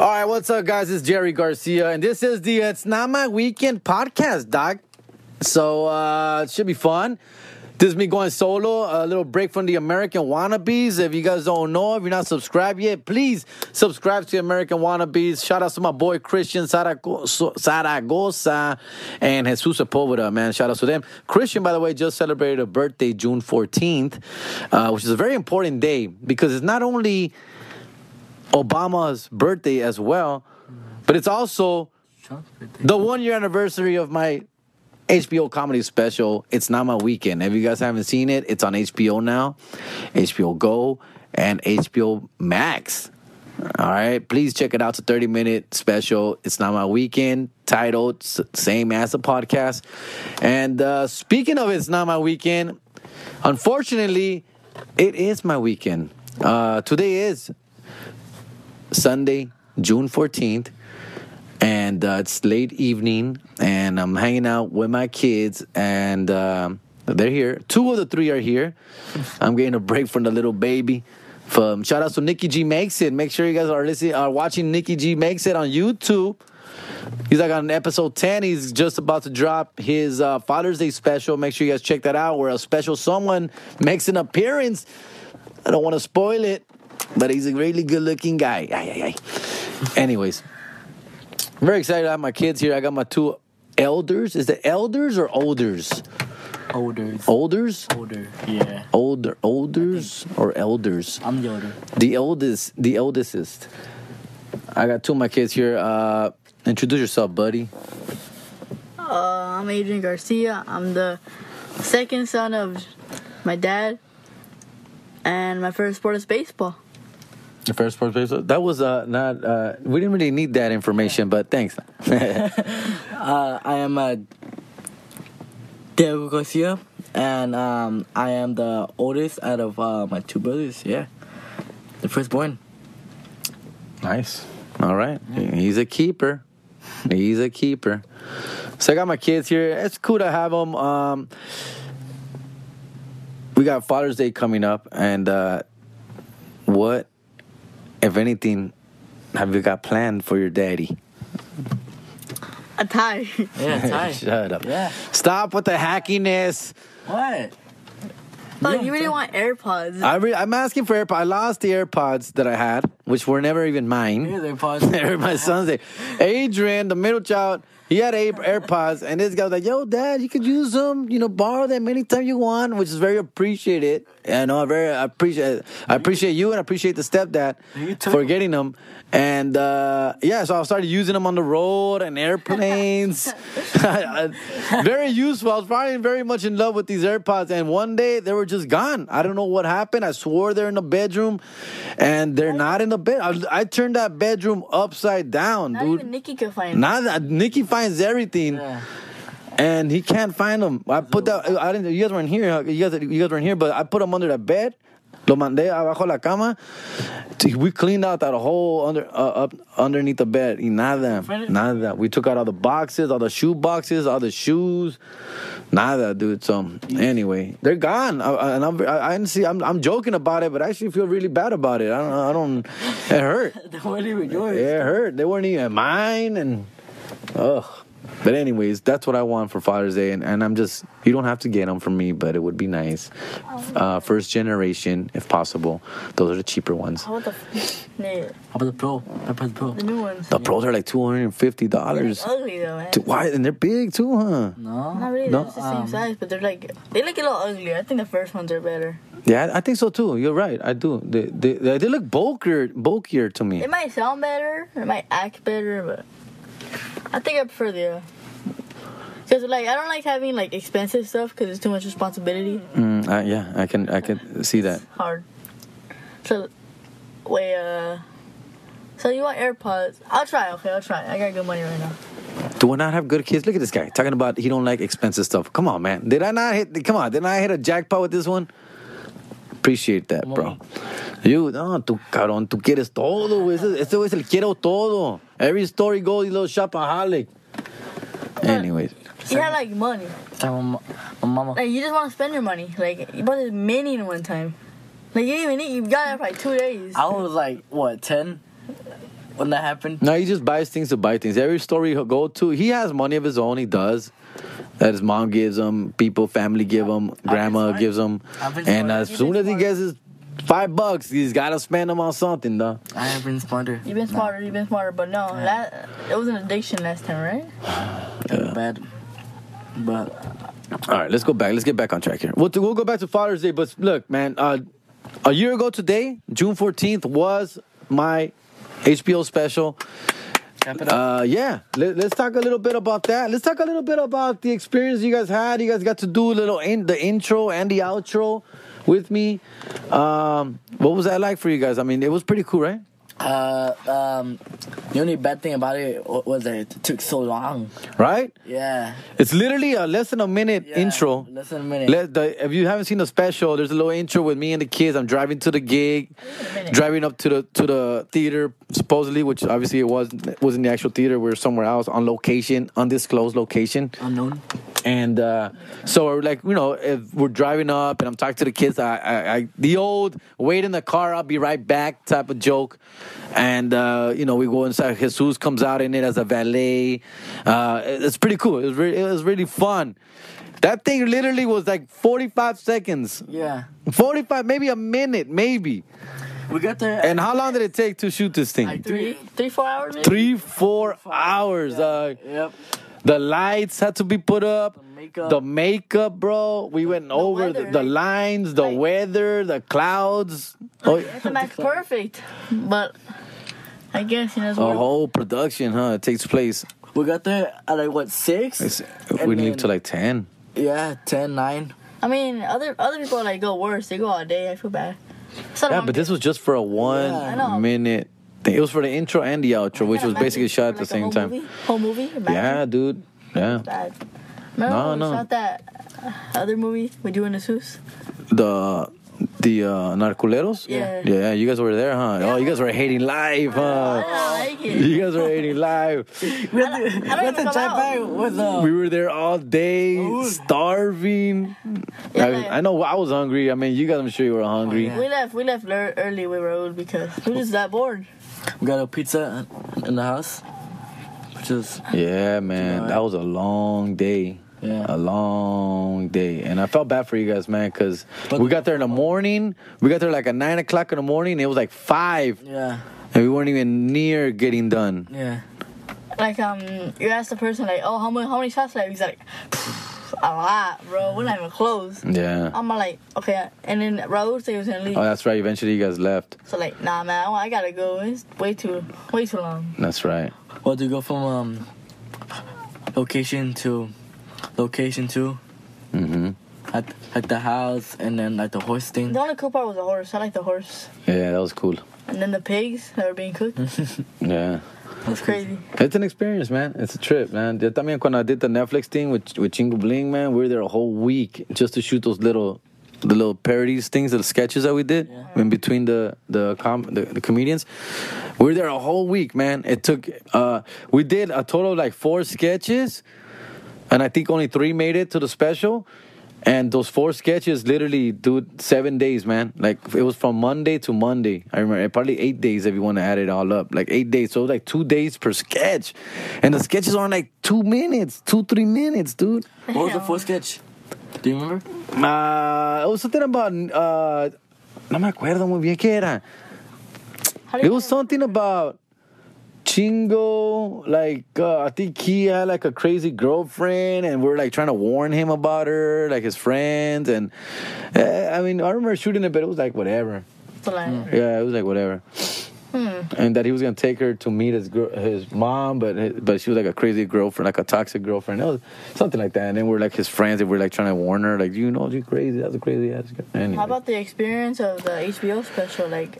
All right, what's up, guys? It's Jerry Garcia, and this is the It's Not My Weekend podcast, Doc. So, uh, it should be fun. This is me going solo, a little break from the American Wannabes. If you guys don't know, if you're not subscribed yet, please subscribe to the American Wannabes. Shout out to my boy Christian Zaragoza and Jesus Sepulveda, man. Shout out to them. Christian, by the way, just celebrated a birthday June 14th, uh, which is a very important day because it's not only Obama's birthday as well, but it's also the one year anniversary of my HBO comedy special. It's not my weekend. If you guys haven't seen it, it's on HBO now, HBO Go, and HBO Max. All right, please check it out. It's a 30 minute special. It's not my weekend, titled same as the podcast. And uh, speaking of it's not my weekend, unfortunately, it is my weekend. Uh, today is Sunday, June 14th, and uh, it's late evening, and I'm hanging out with my kids, and um they're here. Two of the three are here. I'm getting a break from the little baby. From shout out to Nikki G Makes It. Make sure you guys are listening, are watching Nikki G Makes It on YouTube. He's like on episode 10. He's just about to drop his uh, Father's Day special. Make sure you guys check that out, where a special someone makes an appearance. I don't want to spoil it, but he's a really good looking guy. Ay, ay, ay. Anyways, I'm very excited to have my kids here. I got my two elders. Is it elders or olders? Older. Olders? Older. Yeah. Older, olders or elders? I'm the older. The eldest, the eldestest. I got two of my kids here. Uh, introduce yourself, buddy. Uh, I'm Adrian Garcia. I'm the second son of my dad, and my first sport is baseball. The first sports baseball. That was uh, not. Uh, we didn't really need that information, but thanks. Uh, I am uh, Diego Garcia, and um, I am the oldest out of uh, my two brothers. Yeah, the firstborn. Nice. All right. He's a keeper. He's a keeper. So I got my kids here. It's cool to have them. Um, we got Father's Day coming up, and uh, what, if anything, have you got planned for your daddy? A tie. Yeah, Ty. Shut up. Yeah. Stop with the hackiness. What? Oh, you really want AirPods? I re- I'm asking for AirPods. I lost the AirPods that I had, which were never even mine. Here they pause. They're my son's day. Adrian, the middle child, he had Air- AirPods, and this guy was like, "Yo, Dad, you could use them. You know, borrow them anytime you want," which is very appreciated. And I very I appreciate I appreciate you and I appreciate the stepdad for getting them. And uh, yeah, so I started using them on the road and airplanes. very useful. I was probably very much in love with these AirPods, and one day they were just gone. I don't know what happened. I swore they're in the bedroom, and they're not in the bed. I, I turned that bedroom upside down, Not dude. even Nikki could find that Nikki finds everything, Yeah. And he can't find them. I put that. I didn't. You guys weren't here. You guys, you guys weren't here. But I put them under the bed. Lo mandé abajo la cama. We cleaned out that whole under uh, up underneath the bed. Y nada, nada. We took out all the boxes, all the shoe boxes, all the shoes. Nada, dude. So anyway, they're gone. I, I- and I'm, I, I didn't see. I'm, I'm joking about it, but I actually feel really bad about it. I don't. I don't. It hurt. They weren't even yours. It hurt. They weren't even mine, and ugh. But anyways, that's what I want for Father's Day, and, and I'm just you don't have to get them from me, but it would be nice. Uh, first generation, if possible. Those are the cheaper ones. How about the, f- How about the pro? How about the pro? the new ones? The pros are like two hundred and fifty They're dollars. ugly though, man. Why? And they're big too, huh? No. Not really. No, They're just the same um, size, but they're like they look a little uglier. I think the first ones are better. Yeah, I think so too. You're right. I do. They they, they they look bulkier bulkier to me. It might sound better, it might act better, but I think I prefer the. Uh, Cause like I don't like having like expensive stuff because it's too much responsibility. Mm, uh, yeah, I can I can see that. Hard. So, wait. Uh, so you want AirPods? I'll try. Okay, I'll try. I got good money right now. Do I not have good kids? Look at this guy talking about he don't like expensive stuff. Come on, man. Did I not hit? Come on, didn't I hit a jackpot with this one? Appreciate that, bro. You, no, tú, cabrón, tú quieres todo. güey. Ese, ese güey es el quiero todo. Every story goes, you little shopaholic. Anyways, You have like money. Tell my, my mama. Like you just want to spend your money. Like you bought this mini in one time. Like you didn't even eat. You got it for like two days. I was like, what, 10? when that happened. No, he just buys things to buy things. Every story he'll go to, he has money of his own. He does. That his mom gives him, people, family give him, grandma gives him, and as soon as he gets his five bucks, he's got to spend them on something, though. I have been smarter. You've been smarter. You've been smarter. But no, that it was an addiction last time, right? Yeah. Bad. But All right, let's go back. Let's get back on track here. We'll, we'll go back to Father's Day, but look, man, uh, a year ago today, June 14th, was my HBO special. Wrap it up. Uh, yeah, Let, let's talk a little bit about that. Let's talk a little bit about the experience you guys had. You guys got to do a little in the intro and the outro with me. Um, what was that like for you guys? I mean, it was pretty cool, right? Uh, um, the only bad thing about it was that it took so long. Right? Yeah. It's literally a less than a minute yeah. intro. Less than a minute. Let the, if you haven't seen the special, there's a little intro with me and the kids. I'm driving to the gig, driving up to the to the theater, supposedly, which obviously it wasn't it wasn't the actual theater. We are somewhere else on location, undisclosed location. Unknown. And uh, so we're like, you know, if we're driving up and I'm talking to the kids, I, I, I the old wait in the car, I'll be right back type of joke. And uh, you know, we go inside. Jesus comes out in it as a valet. Uh, it's pretty cool. It was really, it was really fun. That thing literally was like 45 seconds, Yeah. 45, maybe a minute, maybe. We got there. And how long did it take to shoot this thing? Like Three, three, four hours. Maybe? Three, four hours. Uh, Yep. the lights had to be put up. The makeup. The makeup, bro. We went over weather, the, the lines, the like- weather, the clouds. Oh, It's a perfect, but I guess you know. It's a whole production, huh? It takes place. We got there at like what six? It's, And we leave then- till like 10. Yeah, 10, 9. I mean, other other people like go worse. They go all day. I feel bad. It's not a Yeah, but this was just for a one I know. minute thing. It was for the intro and the outro, which was basically shot at like the a same whole time. Movie? Whole movie? Imagine. Yeah, dude. Yeah. Bad. Remember No, when no. we shot that uh, other movie with you in the Zeus? The the uh, Narcoleros? Yeah. Yeah, you guys were there, huh? Oh, you guys were hating live, huh? don't like it. You guys were hating live. We had to, I don't we had even to come drive with uh, We were there all day, starving. Yeah, I, like- I know I was hungry. I mean, you guys, I'm sure you were hungry. yeah. We left. We left ear- early with Raul because we were just that bored. we got a pizza in the house. Which is yeah. man, that was a long day. Yeah. A long day. And I felt bad for you guys, man, because we got there in the morning. We got there like at 9 o'clock in the morning. It was like 5, yeah. and we weren't even near getting done. Yeah. Like um, you ask the person like, oh, how many how many shots left? He's like, a lot, bro. We're not even close. Yeah. I'm like, okay. And then Raul said he was gonna leave. Oh, that's right. Eventually, you guys left. So like, nah, man, I gotta go. It's way too, way too long. That's right. Well, to go from um location to location to hmm at at the house and then like the horse thing. The only cool part was the horse. I like the horse. Yeah, that was cool. And then the pigs that were being cooked. Yeah. That's crazy. It's an experience, man. It's a trip, man. Yo también cuando I did the Netflix thing with with Chingo Bling, man, we were there a whole week just to shoot those little the little parodies things, the sketches that we did in between the the, com- the the comedians. We were there a whole week, man. It took uh we did a total of like four sketches and I think only three made it to the special. And those four sketches literally, dude, seven days, man. Like it was from Monday to Monday. I remember probably eight days if you want to add it all up. Like eight days, so it was like two days per sketch, and the sketches are like two minutes, two three minutes, dude. What was the fourth sketch? Do you remember? Uh, it was something about uh, no me acuerdo muy bien qué era. It was something about Chingo, like uh, I think he had like a crazy girlfriend, and we are like trying to warn him about her, like his friends, and uh, I mean I remember shooting it, but it was like whatever. So, like, Yeah, it was like whatever. And that he was gonna take her to meet his girl, his mom, but but she was like a crazy girlfriend, like a toxic girlfriend, it was something like that. And then we're like his friends, and we're like trying to warn her, like you know you're crazy, that's a crazy ass. Anyway. How about the experience of the HBO special? Like,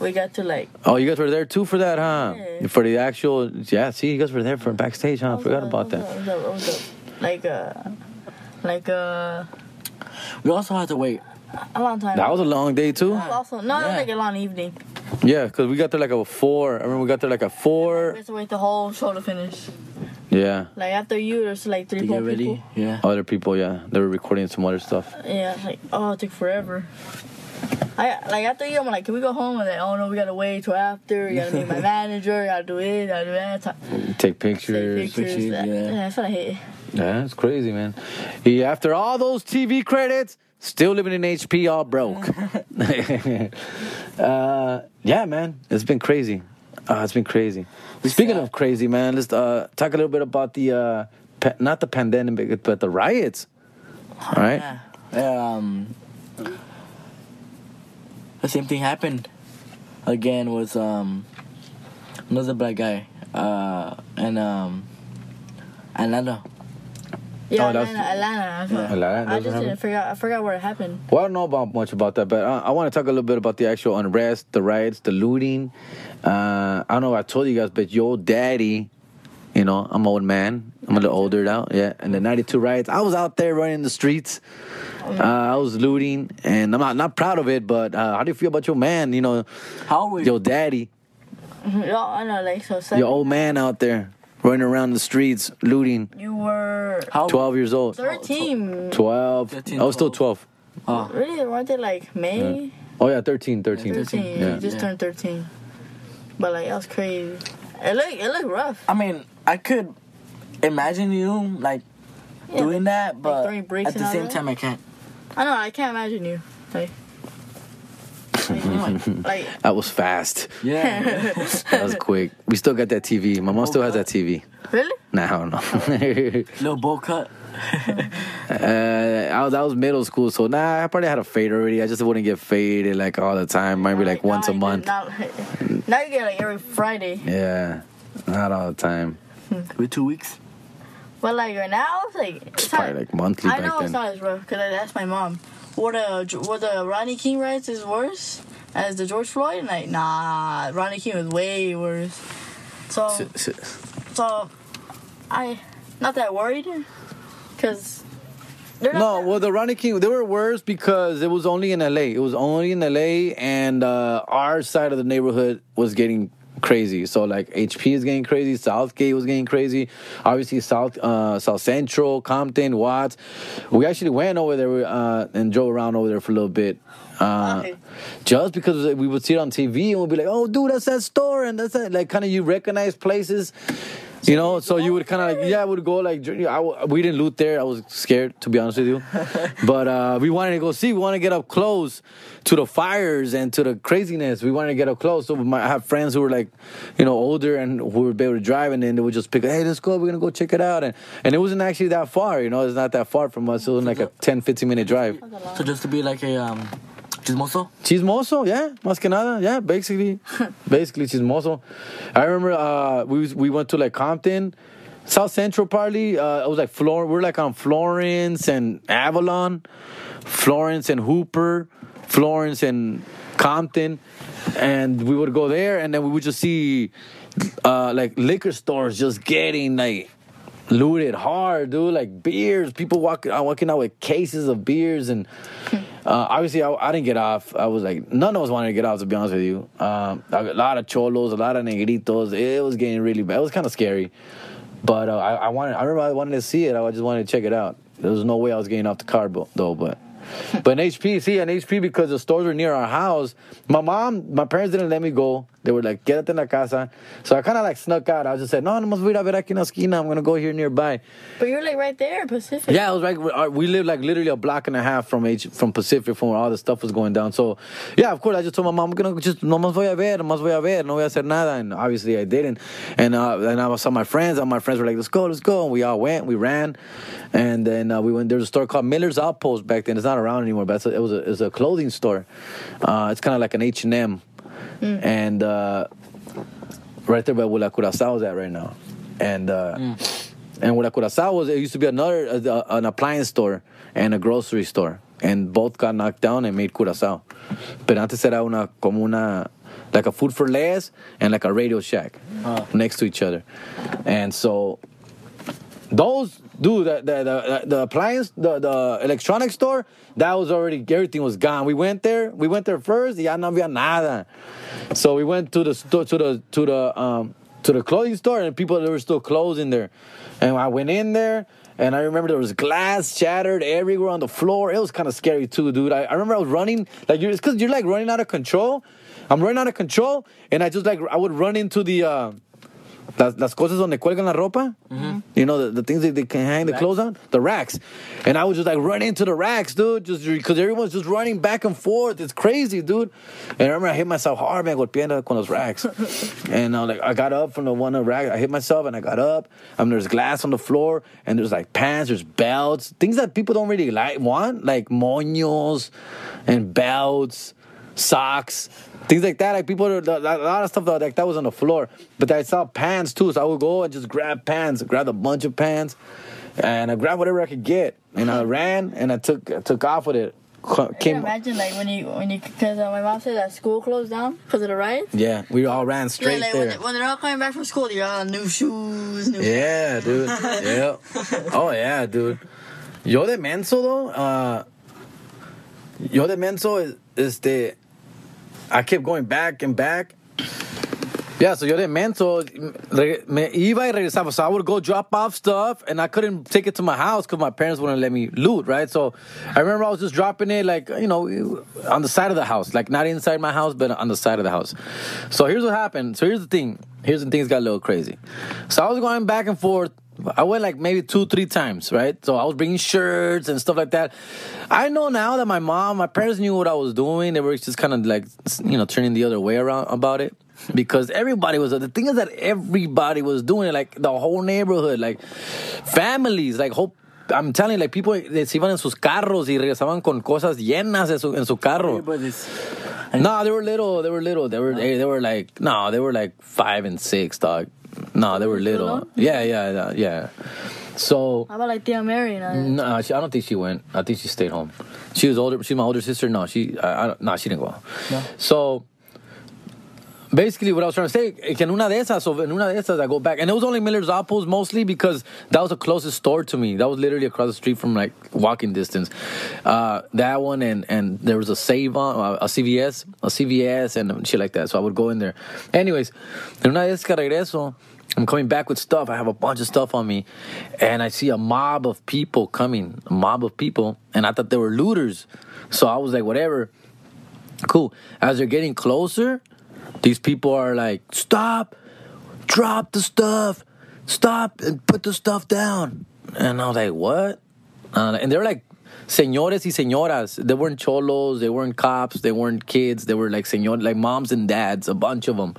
we got to like. Oh, you guys were there too for that, huh? Yeah. For the actual, yeah. See, you guys were there for backstage, huh? I forgot about that. Up, up? Like uh, like uh, We also had to wait. a long time. That was a long day too. also no, it was Yeah. like a long evening. Yeah, because we got there like a four. I remember we got there like a four. We four. had to wait the whole show to finish. Yeah. Like after you, there's like three To more get ready. people. Yeah. Other people, yeah, they were recording some other stuff. Yeah, like oh, it took forever. I like after you, I'm like, can we go home? And then, oh no, we gotta wait till after. You gotta meet my manager. You gotta do it. You gotta do that. Talk, Take take pictures. pictures. pictures, that- yeah. that's what I hate. Yeah, it's crazy, man. He, after all those TV credits, still living in HP, all broke. uh, yeah, man, it's been crazy. Uh, it's been crazy. Speaking of crazy, man, let's uh, talk a little bit about the uh, pa- not the pandemic, but the riots. All right. Yeah. Um, the same thing happened again with um another black guy uh and um Atlanta. Yeah, Oh, that's- Atlanta, Atlanta. that's what- Yeah. Atlanta, I just happened? didn't forget. I forgot where it happened. Well, I don't know about much about that, but uh, I want to talk a little bit about the actual unrest, the riots, the looting. Uh, I don't know. I told you guys, but your daddy, you know, I'm an old man. I'm a little older now. Yeah, and the '92 riots. I was out there running the streets. Uh, I was looting, and I'm not not proud of it. But uh, how do you feel about your man? You know, How old your daddy, Yeah, I know, like so. Seven, your old man out there running around the streets looting. You were How 12 years old. thirteen. 12. 13, I was still 12. Oh, Really? Weren't they like May? Oh yeah, 13, 13. 13. Yeah. You just Yeah. turned 13. But like, that was crazy. It looked, it looked rough. I mean, I could imagine you like Yeah, doing that, but throwing bricks at the same that? time, I can't. I know, I can't imagine you. Like, like That was fast. Yeah. That was quick. We still got that TV. My mom still has that TV. really? Nah, I don't know. Little bowl cut. uh, I was, that was middle school, so nah, I probably had a fade already. I just wouldn't get faded like all the time. Maybe like now once a month. Now, now you get like every Friday. Yeah, not all the time. With two weeks. But like right now, it's like it's Probably not- like monthly I know it's not as rough because I asked my mom. What the what the Rodney King riots is worse as the George Floyd? And like nah, Rodney King was way worse. So S- s- so I not that worried because No, well, the Rodney King, they were worse because it was only in LA. It was only in LA, and uh, our side of the neighborhood was getting crazy. So, like, HP is getting crazy, Southgate was getting crazy. Obviously, South uh, South Central, Compton, Watts. We actually went over there uh, and drove around over there for a little bit. Uh, Okay. just because we would see it on TV and we'd be like, "Oh, dude, that's that store," and that's that. Like, kind of you recognize places, you know. So you would kind of like, yeah, I would go like, I w- we didn't loot there. I was scared to be honest with you, but uh, we wanted to go see. We want to get up close to the fires and to the craziness. We wanted to get up close. So we might have friends who were like, you know, older and who would be able to drive, and then they would just pick, hey, let's go. We're gonna go check it out, and and it wasn't actually that far. You know, it's not that far from us. It was like a 10, 15 minute drive. So just to be like a um, chismoso. Chismoso, yeah, más que nada, yeah, basically, basically chismoso. I remember uh, we was, we went to like Compton, South Central, partly. Uh, it was like Flor. We're like on Florence and Avalon, Florence and Hooper, Florence and Compton, and we would go there, and then we would just see uh, like liquor stores just getting like looted hard, dude. Like beers, people walking out, walking out with cases of beers, and uh, obviously I, I didn't get off. I was like, none of us wanted to get off, to be honest with you. Um, a lot of cholos, a lot of negritos. It was getting really bad. It was kind of scary, but uh, I, I wanted. I remember I wanted to see it. I just wanted to check it out. There was no way I was getting off the car, though, but. But in HP, see, in HP, because the stores were near our house, my mom, my parents didn't let me go. They were like, quédate en la casa. So I kind of like snuck out. I just said, no, no más voy a ver aquí en la esquina. I'm going to go here nearby. But you're like right there, Pacific. Yeah, I was like we- we lived like literally a block and a half from H from Pacific from where all the stuff was going down. So yeah, of course I just told my mom I'm gonna just no más voy a ver, no más voy a ver, no voy a hacer nada, and obviously I didn't. And uh, and I saw my friends, and my friends were like, let's go, let's go, and we all went, we ran, and then uh, we went. There's a store called Miller's Outpost back then. It's not around anymore, but it's a, it was a, clothing store. Uh, it's kind of like an H and and uh, right there by where La Curacao is at right now, and. Uh, and where La Curacao was, it used to be another uh, an appliance store and a grocery store, and both got knocked down and made Curacao. Pero antes era una como una like a Food 4 Less and like a Radio Shack Ah. next to each other, and so those dude the the the, the appliance the the electronic store that was already everything was gone. We went there, we went there first, ya no había nada. So we went to the store to the to the um to the clothing store and people were still closing there. And I went in there and I remember there was glass shattered everywhere on the floor. It was kind of scary too, dude. I, I remember I was running like you're, it's because you're like running out of control. I'm running out of control, and I just like I would run into the. Uh, las, las cosas donde cuelgan la ropa, you know, the, the things that they can hang the clothes on, the racks. And I would just like run into the racks, dude, just because everyone's just running back and forth. It's crazy, dude. And I remember I hit myself hard, man, golpeando con los racks. and uh, like I got up from the one rack, I hit myself and I got up. I mean, there's glass on the floor, and there's like pants, there's belts, things that people don't really like want, like moños and belts, socks. Things like that, like people, a lot of stuff that, like that was on the floor. But I saw pants too, so I would go and just grab pants, grab a bunch of pants, and I grabbed whatever I could get, and I ran and I took I took off with it. I can imagine like when you when you because uh, my mom said that school closed down because of the riots. Yeah, we all ran straight yeah, like there. When, they, when they're all coming back from school, they got new shoes. New Yeah, dude. yeah. Oh yeah, dude. Yo de menso though. Uh, yo de menso is este. I kept going back and back. Yeah, so yo de menso re- me iba y regresaba. So I would go drop off stuff, and I couldn't take it to my house because my parents wouldn't let me loot. Right. So I remember I was just dropping it like you know on the side of the house, like not inside my house, but on the side of the house. So here's what happened. So here's the thing. Here's when things got a little crazy. So I was going back and forth. I went like maybe two, three times, right? So I was bringing shirts and stuff like that. I know now that my mom, my parents knew what I was doing. They were just kind of like, you know, turning the other way around about it because everybody was. The thing is that everybody was doing it, like the whole neighborhood, like families, like whole. I'm telling you, like people they se iban en sus carros y regresaban con cosas llenas en su, en su carro. Everybody's. No, they were little. They were little. They were they, they were like no, they were like five and six, dog. No, they were little. little? Yeah, yeah, yeah, yeah. So How about like Tia Mary? And all no, she, I don't think she went. I think she stayed home. She was older. She's my older sister. No, she. I, I, don't- no, she didn't go. No. So basically, what I was trying to say, eh, en una de esas, so una de esas, I go back, and it was only Miller's Outpost mostly because that was the closest store to me. That was literally across the street from like walking distance. Uh, that one, and and there was a Sav-On uh, a CVS, a CVS, and shit like that. So I would go in there. Anyways, en una de esas que regreso. I'm coming back with stuff. I have a bunch of stuff on me. And I see a mob of people coming, a mob of people. And I thought they were looters. So I was like, whatever. Cool. As they're getting closer, these people are like, stop, drop the stuff, stop and put the stuff down. And I was like, what? Uh, and they're like, señores y señoras. They weren't cholos, they weren't cops, they weren't kids. They were like señor, like moms and dads, a bunch of them.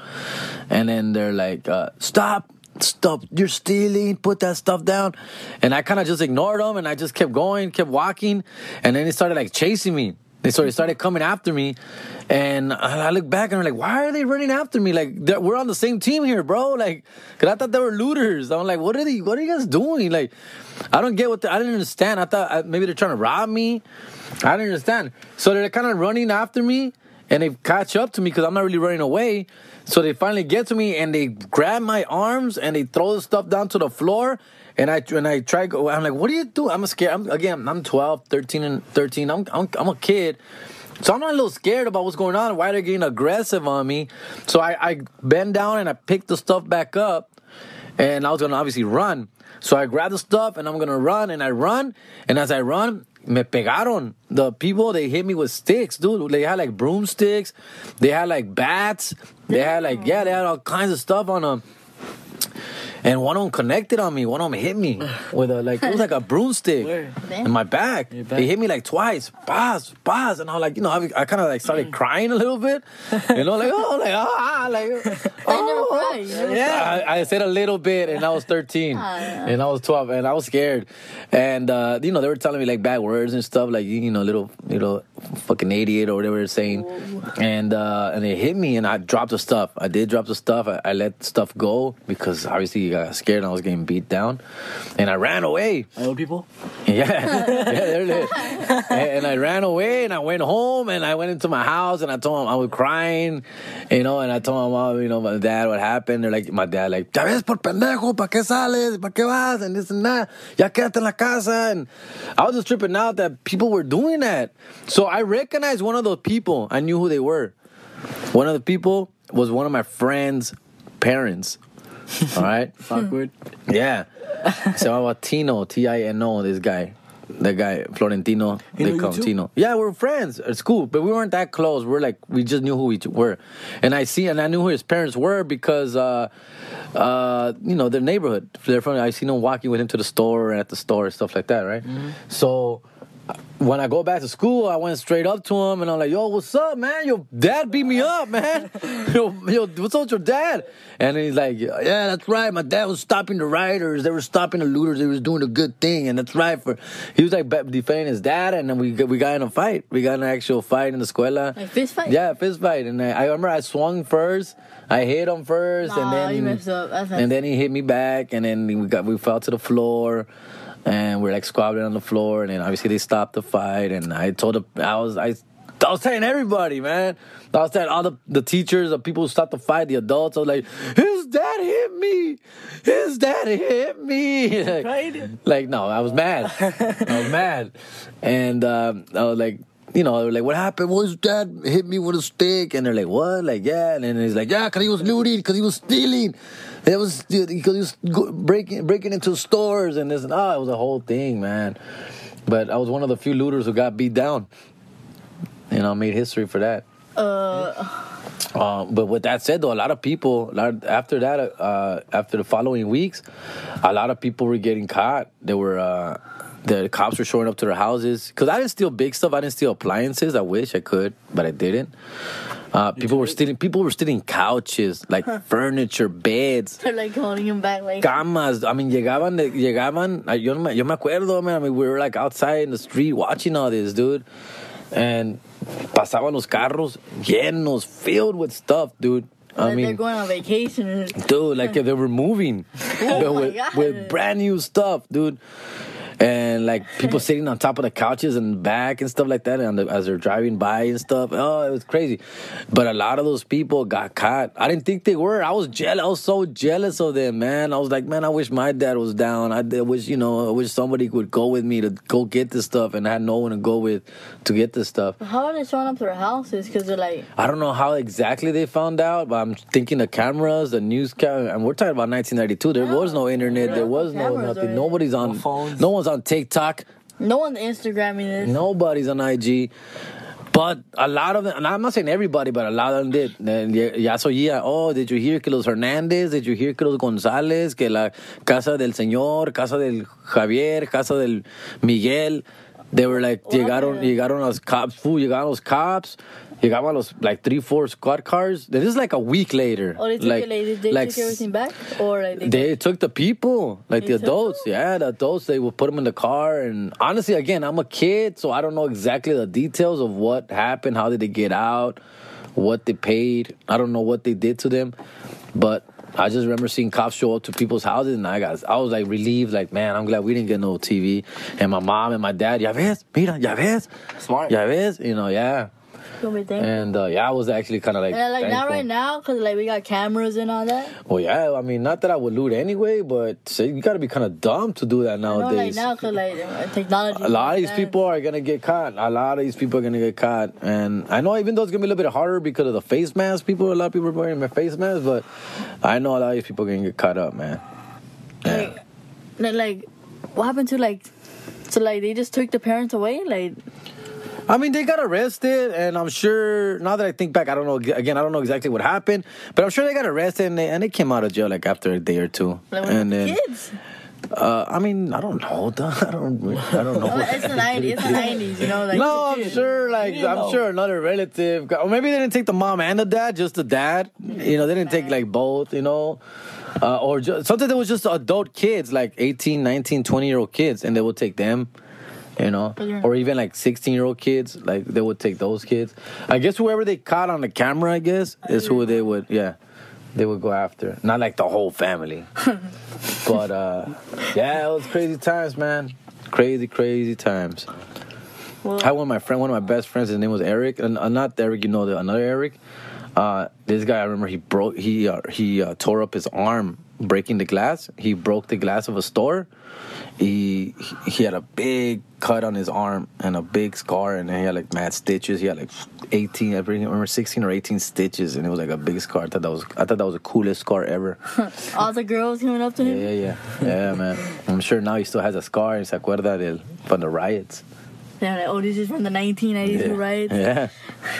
And then they're like, uh, stop, stop, you're stealing, put that stuff down. And I kind of just ignored them and I just kept going, kept walking. And then they started like chasing me. They sort of started coming after me, and I look back and I'm like, why are they running after me? Like we're on the same team here, bro. Like, cause I thought they were looters. I'm like, what are they? What are you guys doing? Like, I don't get what the, I didn't understand. I thought uh, maybe they're trying to rob me. I didn't understand. So they're kind of running after me, and they catch up to me because I'm not really running away. So they finally get to me and they grab my arms and they throw the stuff down to the floor. And I and I try go. I'm like, what do you do? I'm scared. I'm, again, I'm 12, 13, and 13. I'm, I'm I'm a kid. So I'm not a little scared about what's going on. Why they're getting aggressive on me? So I, I bend down and I pick the stuff back up, and I was gonna obviously run. So I grab the stuff and I'm gonna run, and I run, and as I run, me pegaron. The people they hit me with sticks, dude. They had like broomsticks, they had like bats, they had like yeah, they had all kinds of stuff on them. And one of them connected on me. One of them hit me with a like it was like a broomstick Where? in my back. Back? He hit me like twice, buzz, buzz, and I was like, you know, I, I kind of like started crying a little bit, you know, like oh, like ah, like oh, you never yeah. I, I said a little bit, and I was thirteen, Ah, yeah. and I was twelve, and I was scared, and uh, you know, they were telling me like bad words and stuff, like you know, little, little fucking idiot or whatever they're saying, and uh, and they hit me, and I dropped the stuff. I did drop the stuff. I, I let stuff go because obviously got scared and I was getting beat down, and I ran away. I Old people? Yeah, yeah, they're lit. and, and I ran away and I went home and I went into my house and I told them I was crying, you know, and I told my mom, you know, my dad what happened. They're like, my dad, like, ya ves por pendejo, ¿pa qué sales? ¿Pa qué vas? And this and that. Ya quédate en la casa. And I was just tripping out that people were doing that. So I recognized one of those people. I knew who they were. One of the people was one of my friend's parents. All right. Awkward. Yeah. Se llamaba Tino, T I N O, this guy. That guy, Florentino, He they knew call you him too? Tino. Yeah, we're friends at school, but we weren't that close. We're like, we just knew who we were. And I see, and I knew who his parents were because, uh, uh, you know, their neighborhood. They're from, I seen him walking with him to the store and at the store and stuff like that, right? So when I go back to school, I went straight up to him and I'm like, "Yo, what's up, man? Your dad beat me up, man. yo, yo, what's up with your dad?" And he's like, "Yeah, that's right. My dad was stopping the rioters. They were stopping the looters. He was doing a good thing, and that's right." For he was like defending his dad, and then we got- we got in a fight. We got an actual fight in the escuela. Like fist fight? Yeah, fist fight. And I, I remember I swung first. I hit him first, and then you messed up. That's and then he hit me back, and then we got we fell to the floor, and we're like squabbling on the floor, and then obviously they stopped the fight, and I told him I was I. I was telling everybody, man. I was telling all the, the teachers, the people who stopped the fight, the adults. I was like, his dad hit me. His dad hit me. like, Cried? like, no, I was mad. I was mad. And um, I was like, you know, like, what happened? Well, his dad hit me with a stick. And they're like, what? Like, yeah. And then he's like, yeah, because he was looting, because he was stealing. It was because he was breaking breaking into stores and this and oh, it was a whole thing, man. But I was one of the few looters who got beat down. You know, made history for that. uh, Uh, but with that said, though, a lot of people after that, uh, after the following weeks, a lot of people were getting caught. They were uh, the cops were showing up to their houses because I didn't steal big stuff. I didn't steal appliances. I wish I could, but I didn't. Uh, people were stealing. People were stealing couches, like furniture, beds. they're like holding him back, like camas. I mean, llegaban, llegaban. Yo, me, yo me acuerdo, man. I mean, we were like outside in the street watching all this, dude. And pasaban los carros llenos, filled with stuff, dude. I like they're mean, going on vacation. dude, like they were moving Oh with, with brand new stuff, dude. And like people sitting on top of the couches and back and stuff like that, and the, as they're driving by and stuff. Oh, it was crazy. But a lot of those people got caught. I didn't think they were. I was jealous. I was so jealous of them, man. I was like, man, I wish my dad was down. I did- wish, you know, I wish somebody would go with me to go get this stuff, and I had no one to go with to get this stuff. How are they showing up to their houses? Because they're like, I don't know how exactly they found out, but I'm thinking the cameras, the news camera, and we're talking about 1992. There was no internet. There was no nothing. Nobody's on. Phones. No one's on TikTok. no one's Instagramming this. Nobody's on IG. But a lot of them, I'm not saying everybody, but a lot of them did. And Ya ya se oía, oh, did you hear que los Hernández, did you hear que los González, que la casa del señor, casa del Javier, casa del Miguel, they were like, What llegaron, happened? llegaron los cops, fool, llegaron los cops, llegaban los, like, three, four squad cars. This is like a week later. Oh, they took like, they like took everything back, or like they, they took the people, like the adults. Yeah, the adults. They would put them in the car, and honestly, again, I'm a kid, so I don't know exactly the details of what happened. How did they get out? What they paid? I don't know what they did to them, but I just remember seeing cops show up to people's houses, and I got, I was like relieved, like man, I'm glad we didn't get no TV. And my mom and my dad, ya ves, mira, ya ves, Smart. ya ves, you know, yeah. Be thankful. And uh, yeah, I was actually kind of like, And like not right now, cause like we got cameras and all that. Well, yeah, I mean, not that I would loot anyway, but say, you got to be kind of dumb to do that No, like nowadays. now, cause like uh, technology. a lot of these people are gonna get caught. A lot of these people are gonna get caught, and I know even though it's gonna be a little bit harder because of the face mask, people, a lot of people are wearing their face masks, but I know a lot of these people are gonna get caught up, man. Like, like, like, what happened to like? So like they just took the parents away. Like I mean, they got arrested, and I'm sure. Now that I think back, I don't know. Again, I don't know exactly what happened, but I'm sure they got arrested, and they, and they came out of jail like after a day or two. like and then, kids. uh, I mean, I don't know. I don't. I don't know. It's the nineties. It's the nineties. You know, like no, I'm sure. Like I'm know. sure another relative, got- or maybe they didn't take the mom and the dad, just the dad. You know, they didn't take like both. You know, uh, or just, sometimes it was just adult kids, like 18, 19, 20 year old kids, and they would take them. You know, or even like 16 year old kids, like they would take those kids. I guess whoever they caught on the camera, I guess, is who they would, yeah, they would go after. Not like the whole family. but uh yeah, it was crazy times, man. Crazy, crazy times. Well, I one my friend, one of my best friends. His name was Eric, and uh, not Eric, you know, the another Eric. Uh, this guy, I remember he broke, he uh, he uh, tore up his arm breaking the glass. He broke the glass of a store. He he had a big cut on his arm and a big scar, and he had like mad stitches. He had like eighteen, I remember sixteen or eighteen stitches, and it was like a big scar. I thought that was I thought that was the coolest scar ever. All the girls coming up to Yeah, him. yeah, yeah, yeah, man. I'm sure now he still has a scar and se acuerda del, from the riots. They're like, oh, this is from the 1992 Yeah. riots. Yeah.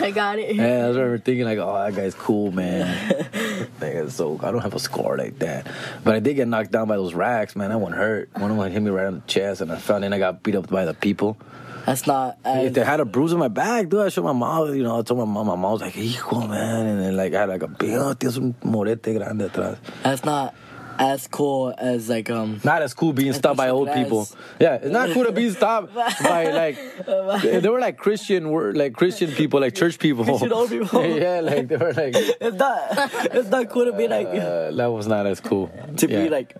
I got it. Yeah, I was remember thinking like, oh, that guy's cool, man. Nigga, so I don't have a scar like that, but I did get knocked down by those racks, man. That one hurt. One of them hit me right on the chest, and I fell in. I got beat up by the people. That's not as If they had a bruise on my back, dude, I showed my mom. You know, I told my mom. My mom was like, "Hijo, man," and then like I had like a big, oh, tienes un morete grande atrás. that's not as cool as like um Not as cool being stopped by old people. Yeah, it's not cool to be stopped by like they were like Christian, were like Christian people, like church people. Christian old people. yeah, like they were like. it's not it's not cool to be like Uh, that was not as cool. to Yeah. be like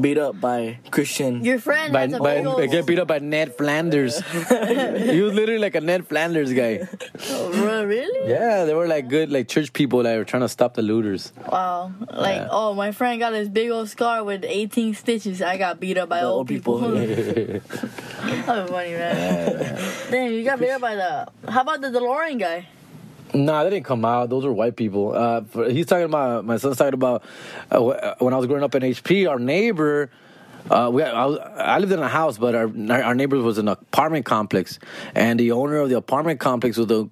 beat up by Christian. Your friend by, has a by big get beat up by Ned Flanders. he was literally like a Ned Flanders guy. Oh, really? Yeah, they were like good, like church people that were trying to stop the looters. Wow. Like, Yeah. oh, my friend got this big old scar with 18 stitches. I got beat up by By old old people. people, That was funny, man. Damn, you got beat up by the... How about the DeLorean guy? Nah, they didn't come out. Those were white people. Uh, he's talking about my son's talking about uh, when I was growing up in HP. Our neighbor, uh, we I, was, I lived in a house, but our our neighbor was in an apartment complex, and the owner of the apartment complex was a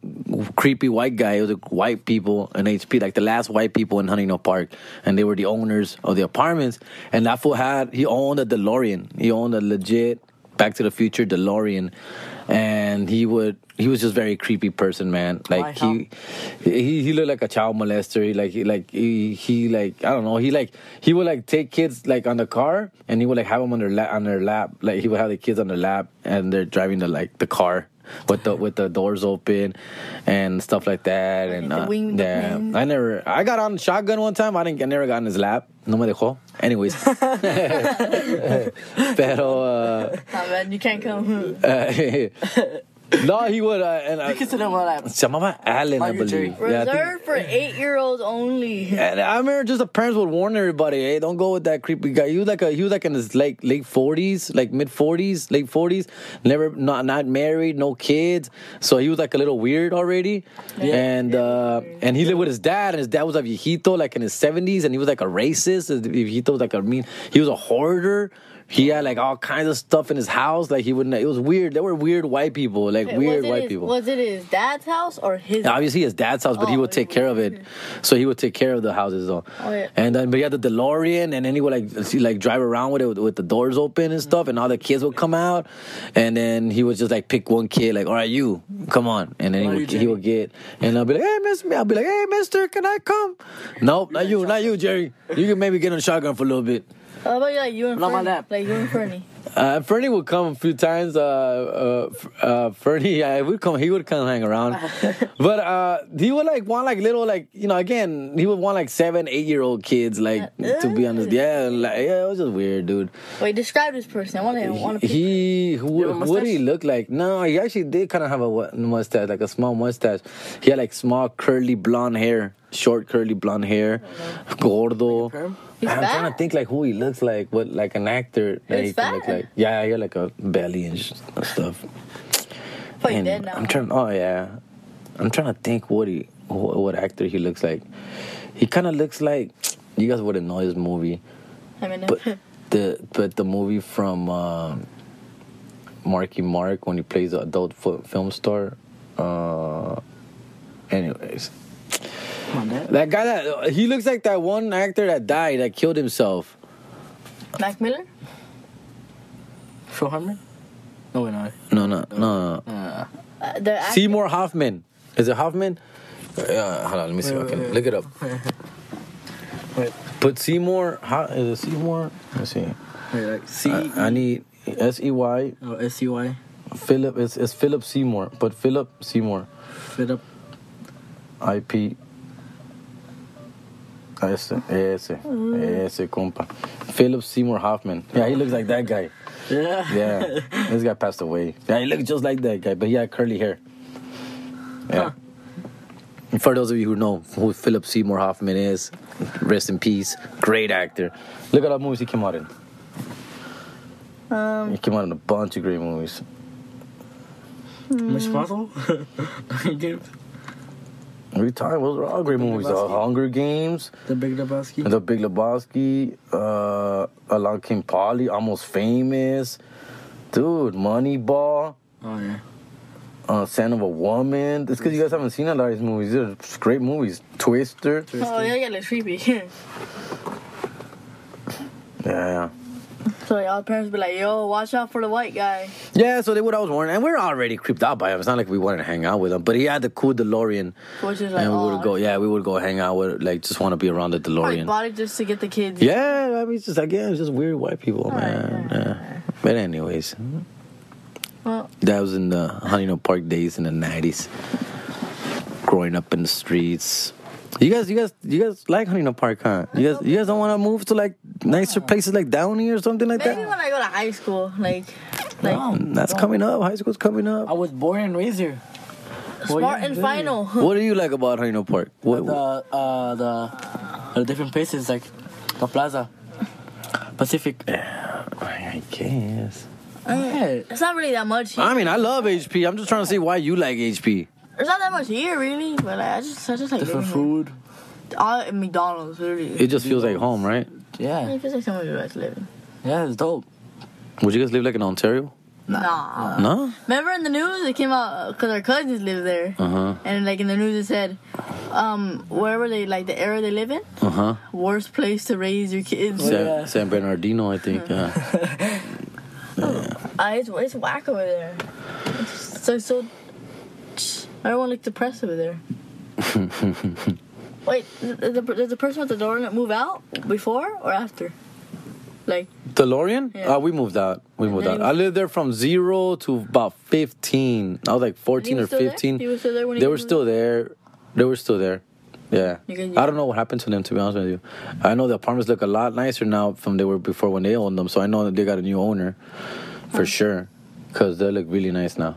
creepy white guy. It was the white people in HP, like the last white people in Huntington Park, and they were the owners of the apartments. And that fool had he owned a DeLorean. He owned a legit Back to the Future DeLorean, and he would he was just very creepy person, man. Like he, he he looked like a child molester. He like he like he, he like I don't know. He like he would like take kids like on the car, and he would like have them on their lap on their lap. Like he would have the kids on their lap, and they're driving the like the car. With the with the doors open and stuff like that and uh, yeah. I never I got on shotgun one time I didn't I never got in his lap no me dejó anyways pero uh, Oh, man, you can't come. no, he would. Uh, and I, You consider him like se llamaba Allen, I Michael J. believe. Yeah, I think- Reserved for eight-year-olds only. and I remember just the parents would warn everybody, "Hey, don't go with that creepy guy." He was like a he was like in his like late forties, like mid forties, late forties. Never not not married, no kids. So he was like a little weird already. And uh, and he lived with his dad, and his dad was a viejito, like in his seventies, and he was like a racist. His viejito was like a mean. He was a hoarder. He had like all kinds of stuff in his house. Like he wouldn't. It was weird. There were weird white people, like weird white his, people. Was it his dad's house or his? Obviously, his dad's house, but he Oh, would take care of it. So he would take care of the houses, though. Oh, yeah. And then, but he had the DeLorean, and then he would like see, like drive around with it with, with the doors open and stuff, and all the kids would come out, and then he would just like pick one kid, like, "All right, you, come on," and then he would you, he would get, and I'll be like, "Hey, Miss," me, I'll be like, "Hey, Mister, can I come?" Nope, not you, not you, Jerry. You can maybe get on the shotgun for a little bit. How about you, like you and Not my Fernie? lap. Like you and Fernie. Uh, Fernie would come a few times. Uh, uh, uh, Fernie, yeah, would come. He would come hang around, but uh, he would like want like little like you know again he would want like seven, eight year old kids like to be honest. yeah like yeah it was just weird, dude. Wait, describe this person. I want to. want to. He who, You have a what did he look like? No, he actually did kind of have a mustache, like a small mustache. He had like small curly blonde hair, short curly blonde hair, gordo. perm? He's I'm trying to think like who he looks like, what like an actor that He's he can look like. Yeah, he had like a belly and sh- stuff. But And dead now. I'm trying. Oh yeah, I'm trying to think what he what, what actor he looks like. He kind of looks like you guys wouldn't know his movie, I mean, but the but the movie from um, Marky Mark when he plays the adult fi- film star. Uh, anyways, on, that guy that he looks like that one actor that died that killed himself. Mac Miller. Phil Hartman? No, wait, no. No, no, no. no. Uh, Uh, the act- Seymour Hoffman. Is it Hoffman? Uh, hold on, let me see if Wait, can wait, wait. look it up. wait, Put Seymour. How is it Seymour? Let's see. wait, like C. I, I need S E Y Oh, S U Y. Philip. It's, it's Philip Seymour, but Philip Seymour. Fit up. I P. S S S compa. Philip Seymour Hoffman. Yeah, he looks like that guy. Yeah. Yeah, this guy passed away. Yeah, he looks just like that guy, but he had curly hair. Yeah. Huh. For those of you who know who Philip Seymour Hoffman is, rest in peace. Great actor. Look at all the movies he came out in. Um, He came out in a bunch of great movies. Hmm. Mission Impossible. Every time, those are all great movies. The Hunger Games, the Big Lebowski. The Big Lebowski, uh, Along Came Polly, Almost Famous, dude, Moneyball, Oh yeah. uh, Scent of a Woman. It's because you guys haven't seen a lot of these movies. They're great movies. Twister, oh, yeah, yeah, looks creepy. yeah. So like, all parents be like, "Yo, watch out for the white guy." Yeah, so they would always warn, and we're already creeped out by him. It's not like we wanted to hang out with him, but he had the cool DeLorean, Which is like, and we oh, would go. Yeah, we would go hang out with, like, just want to be around the Like, DeLorean. bought it just to get the kids. Yeah, I mean, it's just again, it's just weird white people, man. Yeah. But anyways, Well, that was in the Huntington Park days in the nineties. Growing up in the streets. You guys, you guys, you guys like Huntington Park, huh? You guys, you guys don't want to move to like nicer places like Downey or something like that. maybe that. when I go to high school, like, like No. That's coming up. High school's coming up. I was born and raised here. smart yeah, and final. What do you like about Huntington Park? What, The uh the the different places like the Plaza, Pacific. I guess. Yeah. It's not really that much. Here. I mean, I love HP. I'm just trying to see why you like HP. There's not that much here, really. But like, I just, I just like Different living food. here. All at McDonald's, really. It just feels like home, right? Yeah. it feels like somewhere you like to live. Yeah, it's dope. Would you guys live like in Ontario? Nah. No. Remember in the news it came out because our cousins live there, Uh huh. and like in the news it said, um, wherever they like the area they live in, Uh huh. worst place to raise your kids. Yeah. San, San Bernardino, I think. Yeah. Ah, it's it's whack over there. It's so so. Everyone look depressed over there. Wait, did the, did the person with the door move out before or after? Like, DeLorean? Yeah. Uh, we moved out. We moved out. he I lived there from zero to about 15. I was like 14 he or was still there? 15. He was still there They were still there. They were still there. Yeah. I don't know what happened to them, to be honest with you. I know the apartments look a lot nicer now from they were before when they owned them. So I know that they got a new owner for sure. Because they look really nice now.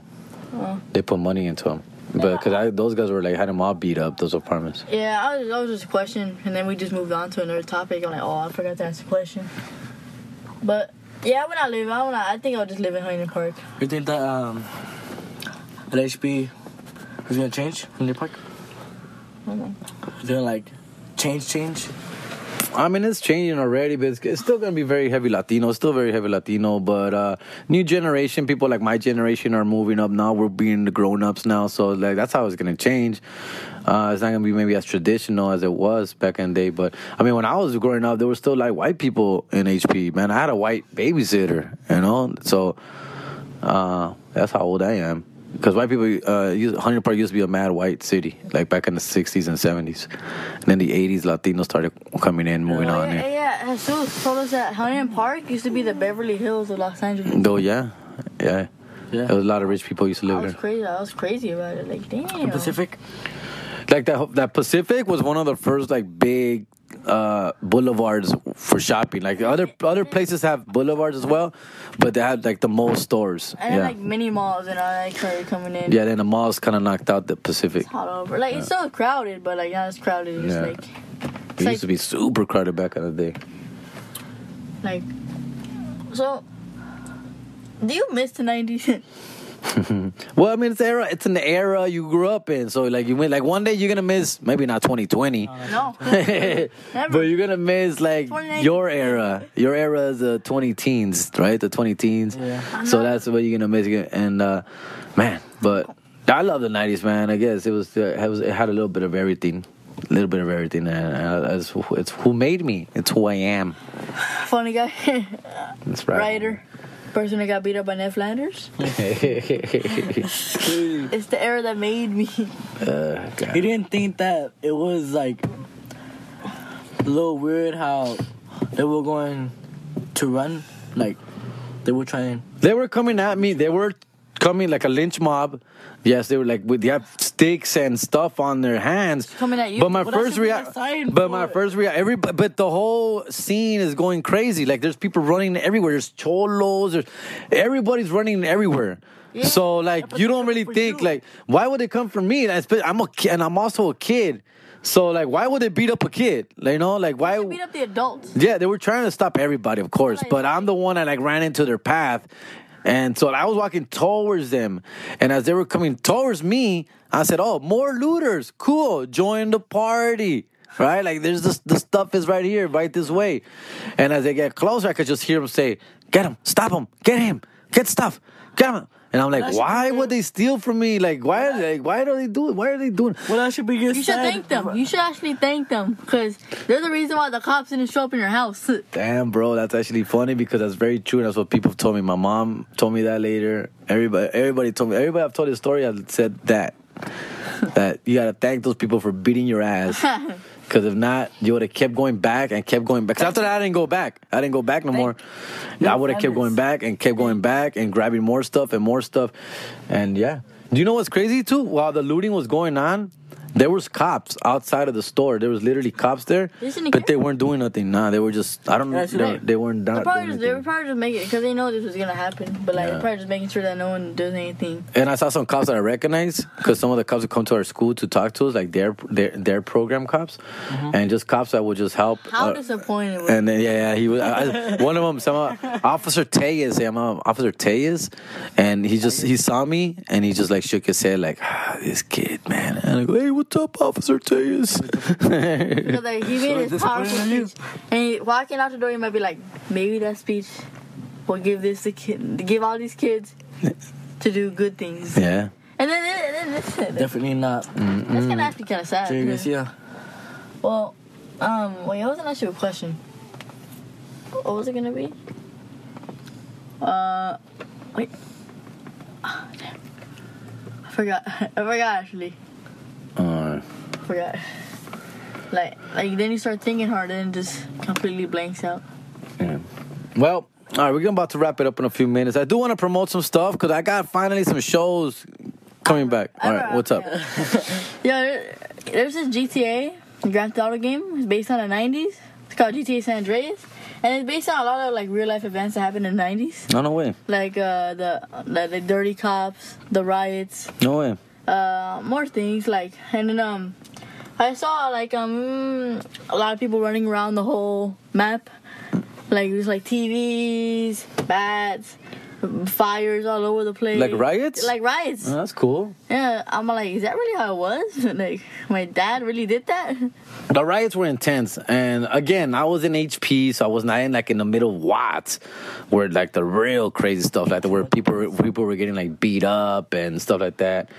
They put money into them. But because those guys were like, had them all beat up, those apartments. yeah, I was, I was just a question, and then we just moved on to another topic. I'm like, oh, I forgot to ask a question. But yeah, when I live, I wanna, I think I'll just live in Huntington Park. You think that um, LHB is gonna change in the park? Is it gonna like change, change? I mean, it's changing already, but it's, it's still going to be very heavy Latino. Still very heavy Latino, but uh, new generation, people like my generation are moving up now. We're being the grown ups now, so like that's how it's going to change. Uh, it's not going to be maybe as traditional as it was back in the day, but I mean, when I was growing up, there were still like white people in HP. Man, I had a white babysitter, you know, so uh, that's how old I am. Because white people, uh, used, Huntington Park used to be a mad white city, like back in the 60s and 70s. And then the 80s, Latinos started coming in, moving Oh, on. yeah, in. yeah, Jesus told us that Huntington Park used to be the Beverly Hills of Los Angeles. Though, yeah, yeah. Yeah. There was a lot of rich people used to live I live was there. crazy. I was crazy about it. Like, damn. The Pacific. Like that, that Pacific was one of the first like big uh, boulevards for shopping. Like other other places have boulevards as well, but they have like the most stores. And yeah, like mini malls and all that started coming in. yeah. Then the malls kind of knocked out the Pacific. All over. Like it's still crowded, but like not as crowded. It's Yeah. like It like- used to be super crowded back in the day. like. So, do you miss the nineties? Well, I mean, it's era. It's an era you grew up in. So like you went like one day you're gonna miss maybe not 2020. no. but you're gonna miss like your era. Your era is the 20 teens, right? The 20 teens. Yeah. So that's what you're gonna miss. And uh, man, but I love the 90s, man. I guess it was, uh, it was it had a little bit of everything, a little bit of everything, and uh, it's, who- it's who made me. It's who I am. Funny guy, That's right. writer, person that got beat up by Ned Flanders. It's the era that made me. Uh, God. You didn't think that it was like a little weird how they were going to run, like they were trying. They were coming at me. They were coming like a lynch mob. Yes, they were like with they have sticks and stuff on their hands. Coming at you. But my What first reaction, but my first reaction, every but the whole scene is going crazy. Like there's people running everywhere. There's cholos. There's everybody's running everywhere. Yeah. So like you don't really think you. like why would they come for me? I'm a kid, and I'm also a kid. So like why would they beat up a kid? Like, you know, like why? they Beat up the adults. Yeah, they were trying to stop everybody, of course, but I'm the one that like ran into their path. And so I was walking towards them. And as they were coming towards me, I said, Oh, more looters. Cool. Join the party. Right? Like there's this the stuff is right here, right this way. And as they get closer, I could just hear them say, Get him, stop him, get him, get stuff, get him. And I'm like, That why would they steal from me? Like, why are they? Why are they doing? Why are they doing? Well, that should be your You should thank them. You should actually thank them because they're the reason why the cops didn't show up in your house. Damn, bro, that's actually funny because that's very true. And that's what people told me. My mom told me that later. Everybody, everybody told me. Everybody I've told this story has said that. that you gotta thank those people for beating your ass. Because if not, you would have kept going back and kept going back. 'Cause after that, I didn't go back. I didn't go back no more. I would have kept going back and kept going back and grabbing more stuff and more stuff. And yeah. Do you know what's crazy too? While the looting was going on, there was cops outside of the store. There was literally cops there, but they weren't doing nothing. Nah, they were just I don't know. They, they- they weren't not probably doing just, they were probably just making it because they know this was gonna happen. But like Yeah. they're probably just making sure that no one does anything. And I saw some cops that I recognize because some of the cops would come to our school to talk to us, like their their, their program cops, and just cops that would just help. How uh, disappointed And then, yeah, yeah, he was I, one of them. Some uh, Officer Teyes, yeah, I'm Officer Teyes, and he just he saw me and he just like shook his head like ah, this kid, man. And I go, hey, what's up, Officer Teyes? Because like he made his disappointed powerful speech, and he, walking out the door, he might be like, maybe that speech will give this to kid, give all these kids to do good things. yeah. And then, and then this, Definitely not. That's gonna actually kind of sad. Jerry Garcia. Well, um, wait, I was gonna ask you a question. What was it gonna be? Uh, wait. Ah, damn. I forgot. I forgot actually. Forgot. Like, like then you start thinking harder and just completely blanks out. Yeah. Well, all right, we're gonna about to wrap it up in a few minutes. I do want to promote some stuff because I got finally some shows coming back. All right, what's up? Yeah, there, there's this GTA Grand Theft Auto game. It's based on the 90s. It's called GTA San Andreas, and it's based on a lot of like real life events that happened in the 90s, No, no way. like uh, the, the the dirty cops, the riots, No way. Uh, more things like, and then um, I saw like um a lot of people running around the whole map, like it was like TVs, bats, fires all over the place, Like riots? like riots. Oh, that's cool. Yeah, I'm like, is that really how it was? like, my dad really did that? The riots were intense, and again, I was in HP, so I was not in like in the middle of Watts, where like the real crazy stuff, like where people were- people were getting like beat up and stuff like that.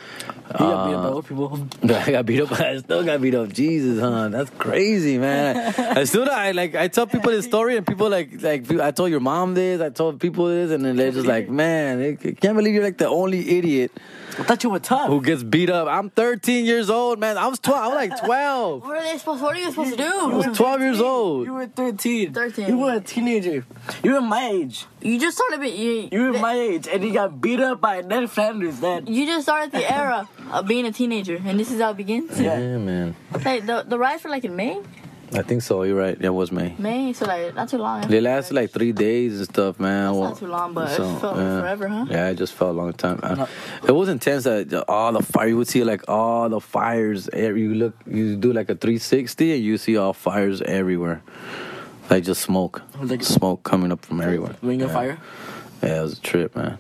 He got beat up by Uh, old people. I got beat up. I still got beat up. Jesus, huh? That's crazy, man. I still, I like, I tell people this story, and people like, like, I told your mom this, I told people this, and then they're just like, man, I can't believe you're like the only idiot I thought you were tough. who gets beat up. I'm 13 years old, man. I was 12. I was like 12. What are they supposed? What are you supposed to do? I was 12 years old. You were 13. 13. You were a teenager. You were my age. You just started. be- You, You were my age, and you got beat up by Ned Flanders. Then you just started the era of being a teenager, and this is how it begins. Yeah. Yeah, man. Like the the riots were like in May, I think so. You're right. That was May. May, so like not too long. They lasted like three days and stuff, man. That's Well, not too long, but so, it felt yeah. forever, huh? Yeah, it just felt a long time. It was intense. That the- all the fire, you would see like all the fires. You look, you do like a 360, and you see all fires everywhere, like just smoke, Like- smoke coming up from everywhere. Ring of yeah. Fire. Yeah, it was a trip, man.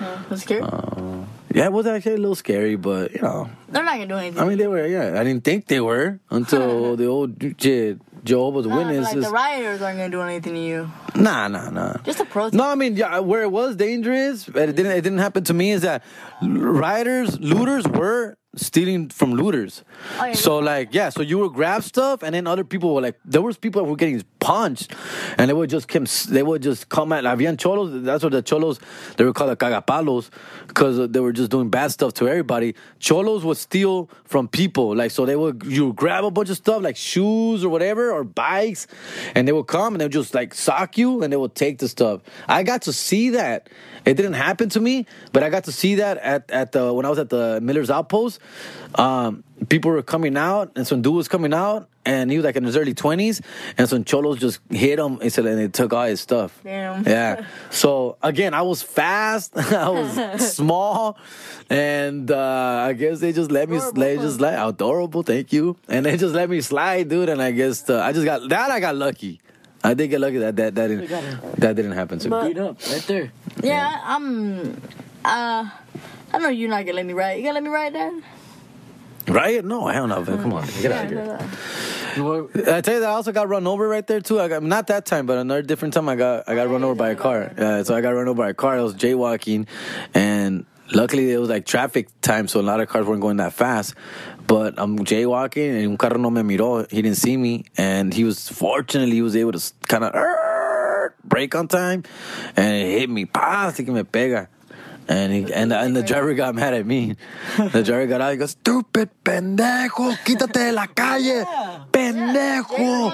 Yeah, was scared. Uh, yeah, it was actually a little scary, but you know, They're not gonna do anything. I mean, they were. Yeah, I didn't think they were until the old Je- Jehovah's but, Witnesses. like the rioters aren't gonna do anything to you. Nah, nah, nah. Just a protest. No, I mean, yeah, where it was dangerous, but it didn't. It didn't happen to me. Is that rioters, looters were stealing from looters. Oh, yeah. So like, yeah, so you would grab stuff, and then other people were like, there was people who were getting punched, and they would just come. They would just come at. Habían cholos. That's what the cholos they were called the cagapalos because they were just doing bad stuff to everybody. Cholos would steal from people, like so they would you would grab a bunch of stuff like shoes or whatever or bikes, and they would come and they would just like sock you and they would take the stuff. I got to see that. It didn't happen to me, but I got to see that at at the when I was at the Miller's Outpost. Um, people were coming out, and some dude was coming out, and he was like in his early twenties, and some cholos just hit him and said, and they took all his stuff. Damn. Yeah. So again, I was fast, I was small, and uh, I guess they just let me, Adorable. they just let adorable. Thank you, and they just let me slide, dude. And I guess uh, I just got that. I got lucky. I did get lucky that that that didn't that didn't happen to me. But- Beat up right there. Yeah, I'm. Uh, I know you're not gonna let me ride. You gonna let me ride, Dad? Right? No, hell no. man. Come on, get out of here. You I tell you that I also got run over right there too. I got not that time, but another different time I got I got run over by a car. Yeah, so I got run over by a car. I was jaywalking, and luckily it was like traffic time, so a lot of cars weren't going that fast. But I'm jaywalking, and un carro no me miró. He didn't see me, and he was fortunately he was able to kind of brake on time, and it hit me. Pa, así que me pega. And he, and and the driver got mad at me. The driver got out. He goes, "Stupid pendejo, quítate de la calle, pendejo."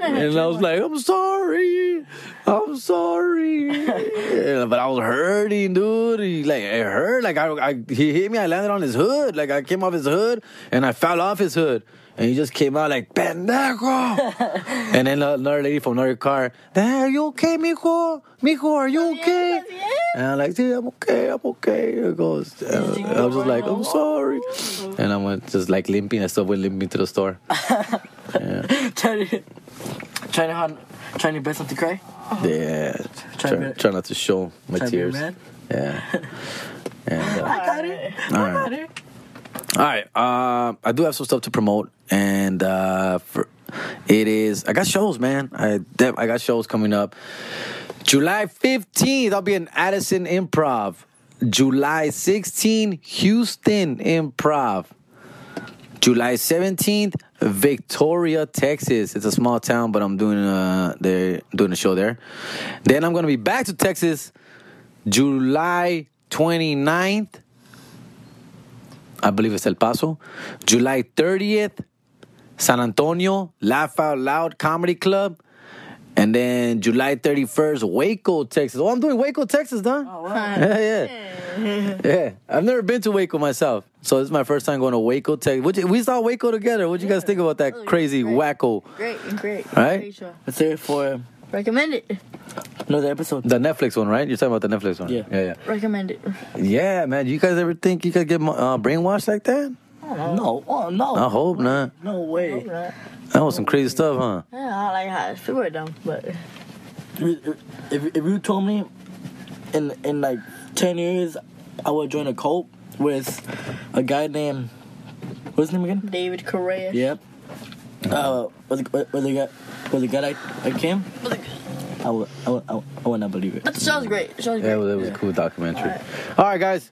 And I was like, I'm sorry. I'm sorry. But I was hurting, dude. He, like, it hurt. Like, I, I, he hit me. I landed on his hood. Like, I came off his hood and I fell off his hood. And he just came out like, pendejo. and then another lady from another car, "Dad, are you okay, mijo? Mijo, are you okay? And I'm like, see, I'm okay, I'm okay. It goes, uh, I was just like, I'm sorry. And I went just like limping. I still went limping to the store. trying to, trying to, hard- trying your best not to cry. Yeah, Try try, try not to show my Try to be a tears. Yeah. And, uh, I got it. all I got right, it. All right. Uh, I do have some stuff to promote, and uh, for it is I got shows, man. I I got shows coming up. July fifteenth, I'll be in Addison Improv. July 16th, Houston Improv. July 17th, Victoria, Texas. It's a small town, but I'm doing uh they're doing a show there. Then I'm gonna be back to Texas July 29th. I believe it's El Paso. July 30th, San Antonio, Laugh Out Loud Comedy Club. And then July 31st, Waco, Texas. Oh, I'm doing Waco, Texas, huh? Oh, wow. Yeah, yeah. Yeah. I've never been to Waco myself. So this is my first time going to Waco, Texas. We saw Waco together. What'd you guys think about that Really crazy great. wacko? Great, great. Right? Show. Let's hear it for Recommend it. No, the episode. The Netflix one, right? You're talking about the Netflix one. Yeah. Yeah, Recommend it. yeah. Yeah, man. You guys ever think you could get uh, brainwashed like that? No, oh no. I hope not. No way. Yeah, That was some crazy stuff, huh? Yeah, I like how people are dumb, but If, if, if you told me in in like ten years I would join a cult with a guy named what's his name again? David Correa. Yep. Uh, was it, was the guy was the guy like, like him? I would, I would, I would, I would not believe it. But the show's great. The show's Yeah, great. it was, it was a cool documentary. All right. All right, guys.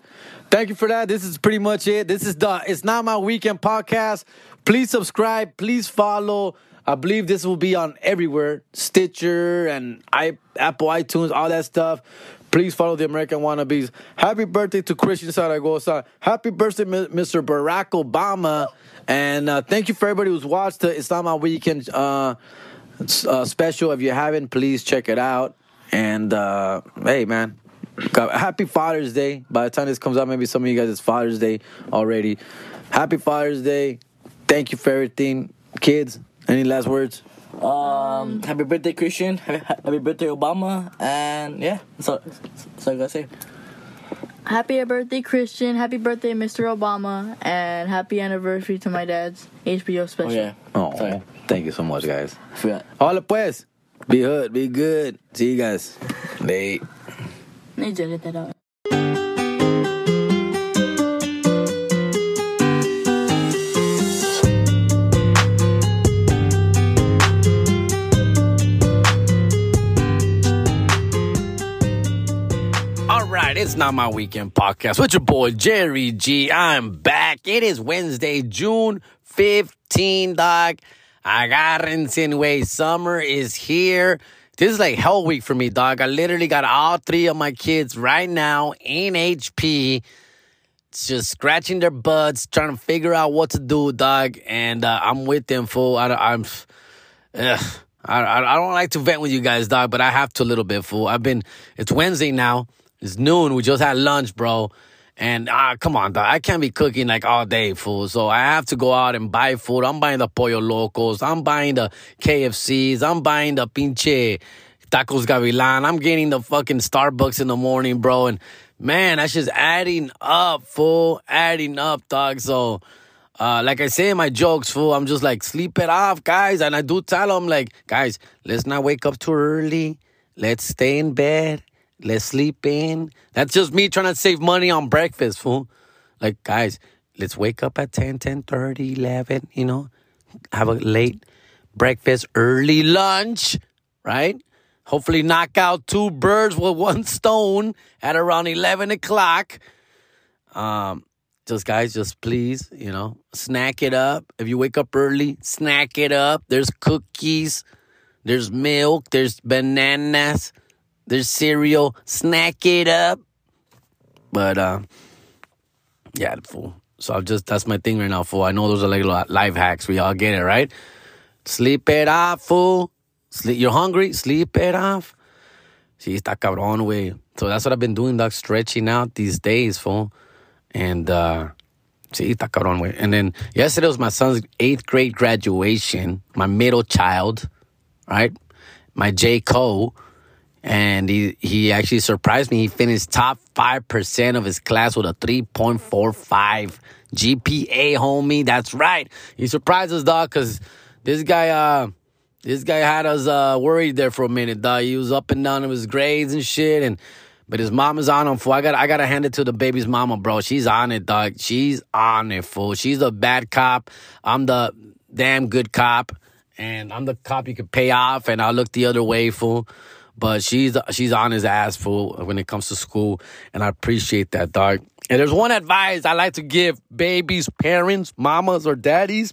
Thank you for that. This is pretty much it. This is the It's Not My Weekend podcast. Please subscribe. Please follow. I believe this will be on everywhere Stitcher and I, Apple iTunes, all that stuff. Please follow the American Wannabes. Happy birthday to Christian Zaragoza. Happy birthday, Mr. Barack Obama. And uh, thank you for everybody who's watched the It's Not My Weekend uh, s- uh, special. If you haven't, please check it out. And uh, hey, man, happy Father's Day. By the time this comes out, maybe some of you guys it's Father's Day already. Happy Father's Day. Thank you for everything, kids. Any last words? Um, happy birthday, Christian. Happy, happy birthday, Obama. And yeah, so, all, that's all I gotta say. Happy birthday, Christian. Happy birthday, Mr. Obama. And happy anniversary to my dad's HBO special. Oh yeah. Oh, Sorry. Thank you so much, guys. I forgot. Hola pues. Be hood, be good. See you guys. Late. Need to edit that out. All right, it's not my weekend podcast with your boy Jerry G. I'm back. It is Wednesday, June 15, dog. Agárrense, güey. Summer is here. This is like hell week for me, dog. I literally got all three of my kids right now in HP, just scratching their butts, trying to figure out what to do, dog. And uh, I'm with them, fool. I, I'm, ugh. I, I don't like to vent with you guys, dog, but I have to a little bit, fool. I've been, it's Wednesday now. It's noon. We just had lunch, bro. And ah, come on, dog. I can't be cooking like all day, fool. So I have to go out and buy food. I'm buying the Pollo Locos. I'm buying the KFCs. I'm buying the pinche Tacos Gavilan. I'm getting the fucking Starbucks in the morning, bro. And man, that's just adding up, fool. Adding up, dog. So, uh, like I say in my jokes, fool, I'm just like, sleep it off, guys. And I do tell them, like, guys, let's not wake up too early. Let's stay in bed. Let's sleep in. That's just me trying to save money on breakfast, fool. Like, guys, let's wake up at 10, 10 30, 11, you know, have a late breakfast, early lunch, right? Hopefully, knock out two birds with one stone at around 11 o'clock. Um, just guys, just please, you know, snack it up. If you wake up early, snack it up. There's cookies, there's milk, there's bananas, there's cereal. Snack it up. But uh, yeah, fool. So I'm just that's my thing right now, fool. I know those are like life hacks. We all get it, right? Sleep it off, fool. Sleep. You're hungry? Sleep it off. Sí, está cabrón, güey. So that's what I've been doing, dog, stretching out these days, fool. And uh, sí, está cabrón, güey. And then yesterday was my son's eighth grade graduation, my middle child, right? My J. Cole and he he actually surprised me. He finished top five percent of his class with a three point four five GPA, homie. That's right. He surprised us, dog, because this guy uh this guy had us uh worried there for a minute, dog. He was up and down in his grades and shit, and but his mom is on him, fool. I got I gotta hand it to the baby's mama, bro. She's on it, dog. She's on it, fool. She's the bad cop. I'm the damn good cop. And I'm the cop you could pay off, and I'll look the other way, fool but she's she's on his ass fool when it comes to school, and I appreciate that, dog. And there's one advice I like to give babies, parents, mamas, or daddies.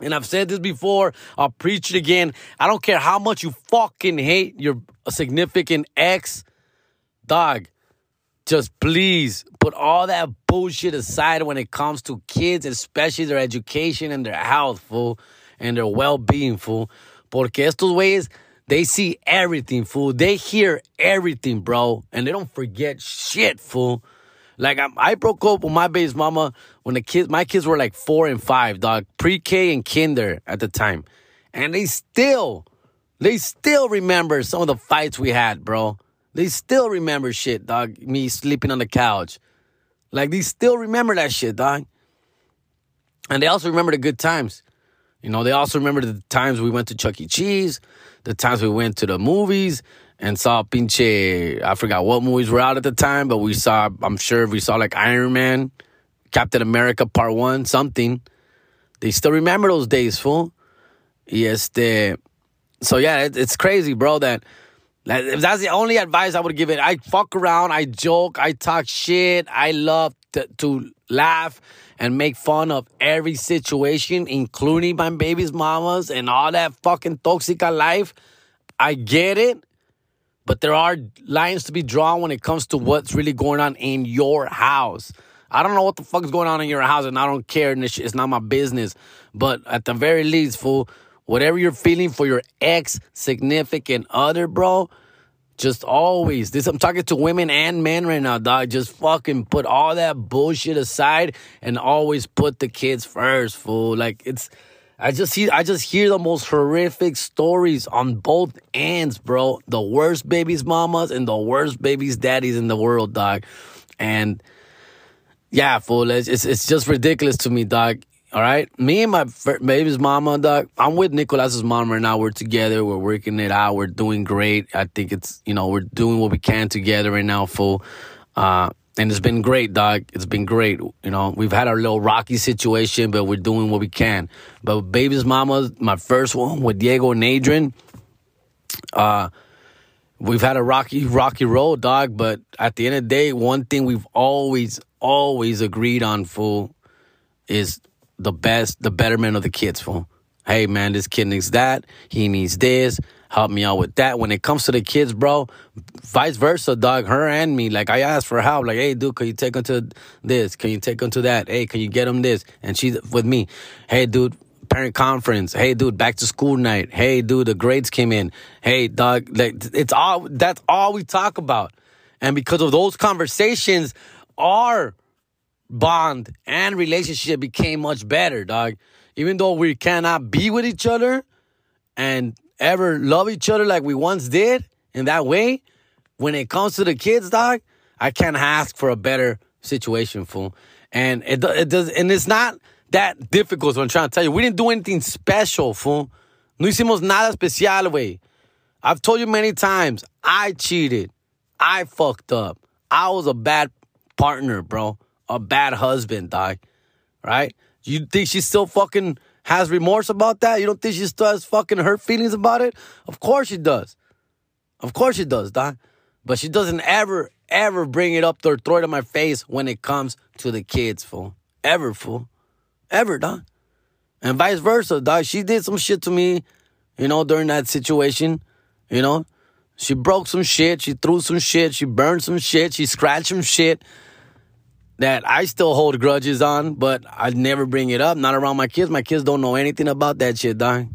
And I've said this before, I'll preach it again. I don't care how much you fucking hate your significant ex, dog. Just please put all that bullshit aside when it comes to kids, especially their education and their health, fool, and their well being, fool. Porque estos güeyes they see everything, fool. They hear everything, bro. And they don't forget shit, fool. Like I, I broke up with my baby's mama when the kids, my kids were like four and five, dog, pre-K and kinder at the time, and they still, they still remember some of the fights we had, bro. They still remember shit, dog. Me sleeping on the couch, like they still remember that shit, dog. And they also remember the good times. You know, they also remember the times we went to Chuck E. Cheese the times we went to the movies and saw pinche, I forgot what movies were out at the time, but we saw, I'm sure we saw like Iron Man, Captain America Part 1, something. They still remember those days, fool. Yes, the. So yeah, it, it's crazy, bro, that, that's the only advice I would give it. I fuck around, I joke, I talk shit, I love to, to laugh and make fun of every situation, including my baby's mamas and all that fucking toxica life. I get it, but there are lines to be drawn when it comes to what's really going on in your house. I don't know what the fuck is going on in your house, and I don't care, and it's not my business. But at the very least, fool, whatever you're feeling for your ex significant other, bro, just always this i'm talking to women and men right now dog. Just fucking put all that bullshit aside and always put the kids first fool. Like it's i just see i just hear the most horrific stories on both ends bro. The worst babies mamas and the worst babies daddies in the world dog. And yeah fool it's, it's, it's just ridiculous to me dog all right. Me and my baby's mama, dog. I'm with Nicolas's mom right now. We're together. We're working it out. We're doing great. I think it's, you know, we're doing what we can together right now, full. Uh, and it's been great, dog. It's been great. You know, we've had our little rocky situation, but we're doing what we can. But baby's mama, my first one with Diego and Adrian, uh, we've had a rocky, rocky road, dog. But at the end of the day, one thing we've always, always agreed on, full, is the best, the betterment of the kids, fool. Hey man, this kid needs that. He needs this. Help me out with that. When it comes to the kids, bro, vice versa, dog. Her and me. Like I asked for help. Like, hey, dude, can you take them to this? Can you take them to that? Hey, can you get them this? And she's with me. Hey, dude, parent conference. Hey, dude, back to school night. Hey, dude, the grades came in. Hey, dog, like it's all. That's all we talk about. And because of those conversations, our bond and relationship became much better, dog. Even though we cannot be with each other and ever love each other like we once did in that güey, when it comes to the kids, dog, I can't ask for a better situation, fool. And it, it does, and it's not that difficult. What I'm trying to tell you, we didn't do anything special, fool. No hicimos nada especial, way. I've told you many times, I cheated. I fucked up. I was a bad partner, bro. A bad husband, dog. Right? You think she still fucking has remorse about that? You don't think she still has fucking hurt feelings about it? Of course she does. Of course she does, dog. But she doesn't ever, ever bring it up or throw it in my face when it comes to the kids, fool. Ever, fool. Ever, dog. And vice versa, dog. She did some shit to me, you know, during that situation. You know, she broke some shit. She threw some shit. She burned some shit. She scratched some shit that I still hold grudges on, but I never bring it up. Not around my kids. My kids don't know anything about that shit, dog.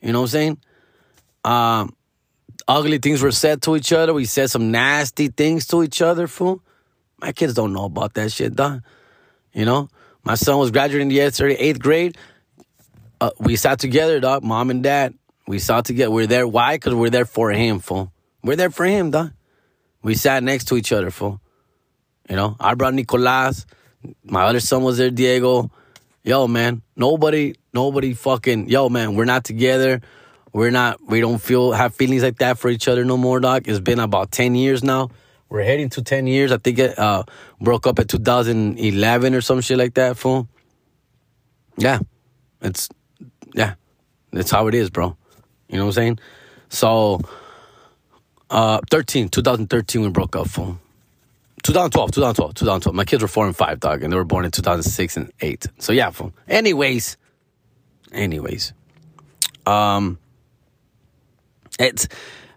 You know what I'm saying? Um, ugly things were said to each other. We said some nasty things to each other, fool. My kids don't know about that shit, dog. You know? My son was graduating yesterday, eighth grade. Uh, we sat together, dog, mom and dad. We sat together. We're there. Why? Because we're there for him, fool. We're there for him, dog. We sat next to each other, fool. You know, I brought Nicolas. My other son was there, Diego. Yo, man, nobody, nobody fucking, yo, man, we're not together. We're not, we don't feel, have feelings like that for each other no more, dog. It's been about 10 years now. We're heading to 10 years. I think it uh, broke up in 2011 or some shit like that, fool. Yeah. It's, yeah. That's how it is, bro. You know what I'm saying? So, uh, 13, 2013, we broke up, fool. 2012, 2012, 2012. My kids were four and five, dog, and they were born in 2006 and eight. So yeah, fool. Anyways, anyways, um, it's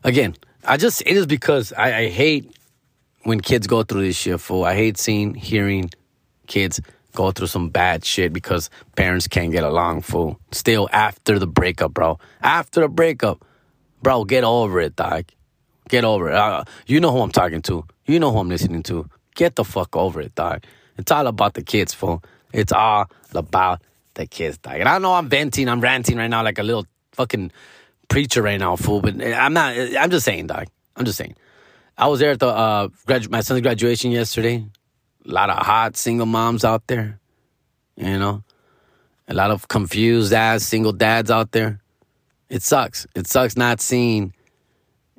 again. I just it is because I, I hate when kids go through this shit, fool. I hate seeing, hearing kids go through some bad shit because parents can't get along, fool. Still after the breakup, bro. After the breakup, bro, get over it, dog. Get over it. Uh, you know who I'm talking to. You know who I'm listening to. Get the fuck over it, dog. It's all about the kids, fool. It's all about the kids, dog. And I know I'm venting, I'm ranting right now like a little fucking preacher right now, fool. But I'm not. I'm just saying, dog. I'm just saying. I was there at the uh, gradu- my son's graduation yesterday. A lot of hot single moms out there. You know, a lot of confused ass single dads out there. It sucks. It sucks not seeing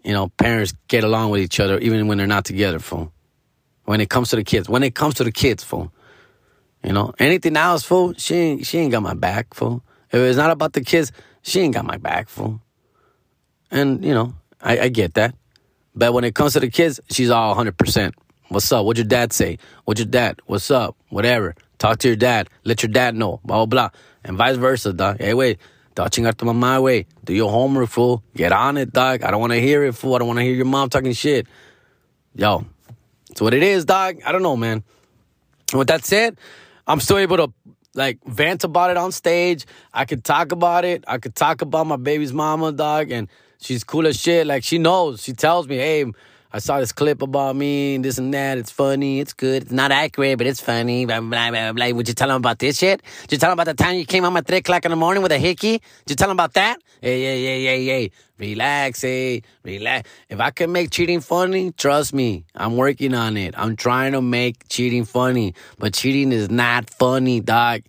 you know, parents get along with each other even when they're not together, fool. When it comes to the kids. When it comes to the kids, fool. You know, anything else, fool, she ain't, she ain't got my back, fool. If it's not about the kids, she ain't got my back, fool. And, you know, I, I get that. But when it comes to the kids, she's all 100%. What's up? What'd your dad say? What's your dad? What's up? Whatever. Talk to your dad. Let your dad know. Blah, blah, blah. And vice versa, dog. Hey, wait. Dog, chingar tu mamá, güey. Do your homework, fool. Get on it, dog. I don't want to hear it, fool. I don't want to hear your mom talking shit. Yo, it's what it is, dog. I don't know, man. And with that said, I'm still able to like vent about it on stage. I could talk about it. I could talk about my baby's mama, dog, and she's cool as shit. Like she knows. She tells me, hey, I saw this clip about me and this and that. It's funny. It's good. It's not accurate, but it's funny. Blah, blah, blah, blah. Would you tell him about this shit? Did you tell him about the time you came home at 3 o'clock in the morning with a hickey? Did you tell him about that? Hey, yeah, yeah, yeah, yeah. Relax, hey. Relax. If I can make cheating funny, trust me. I'm working on it. I'm trying to make cheating funny. But cheating is not funny, dog.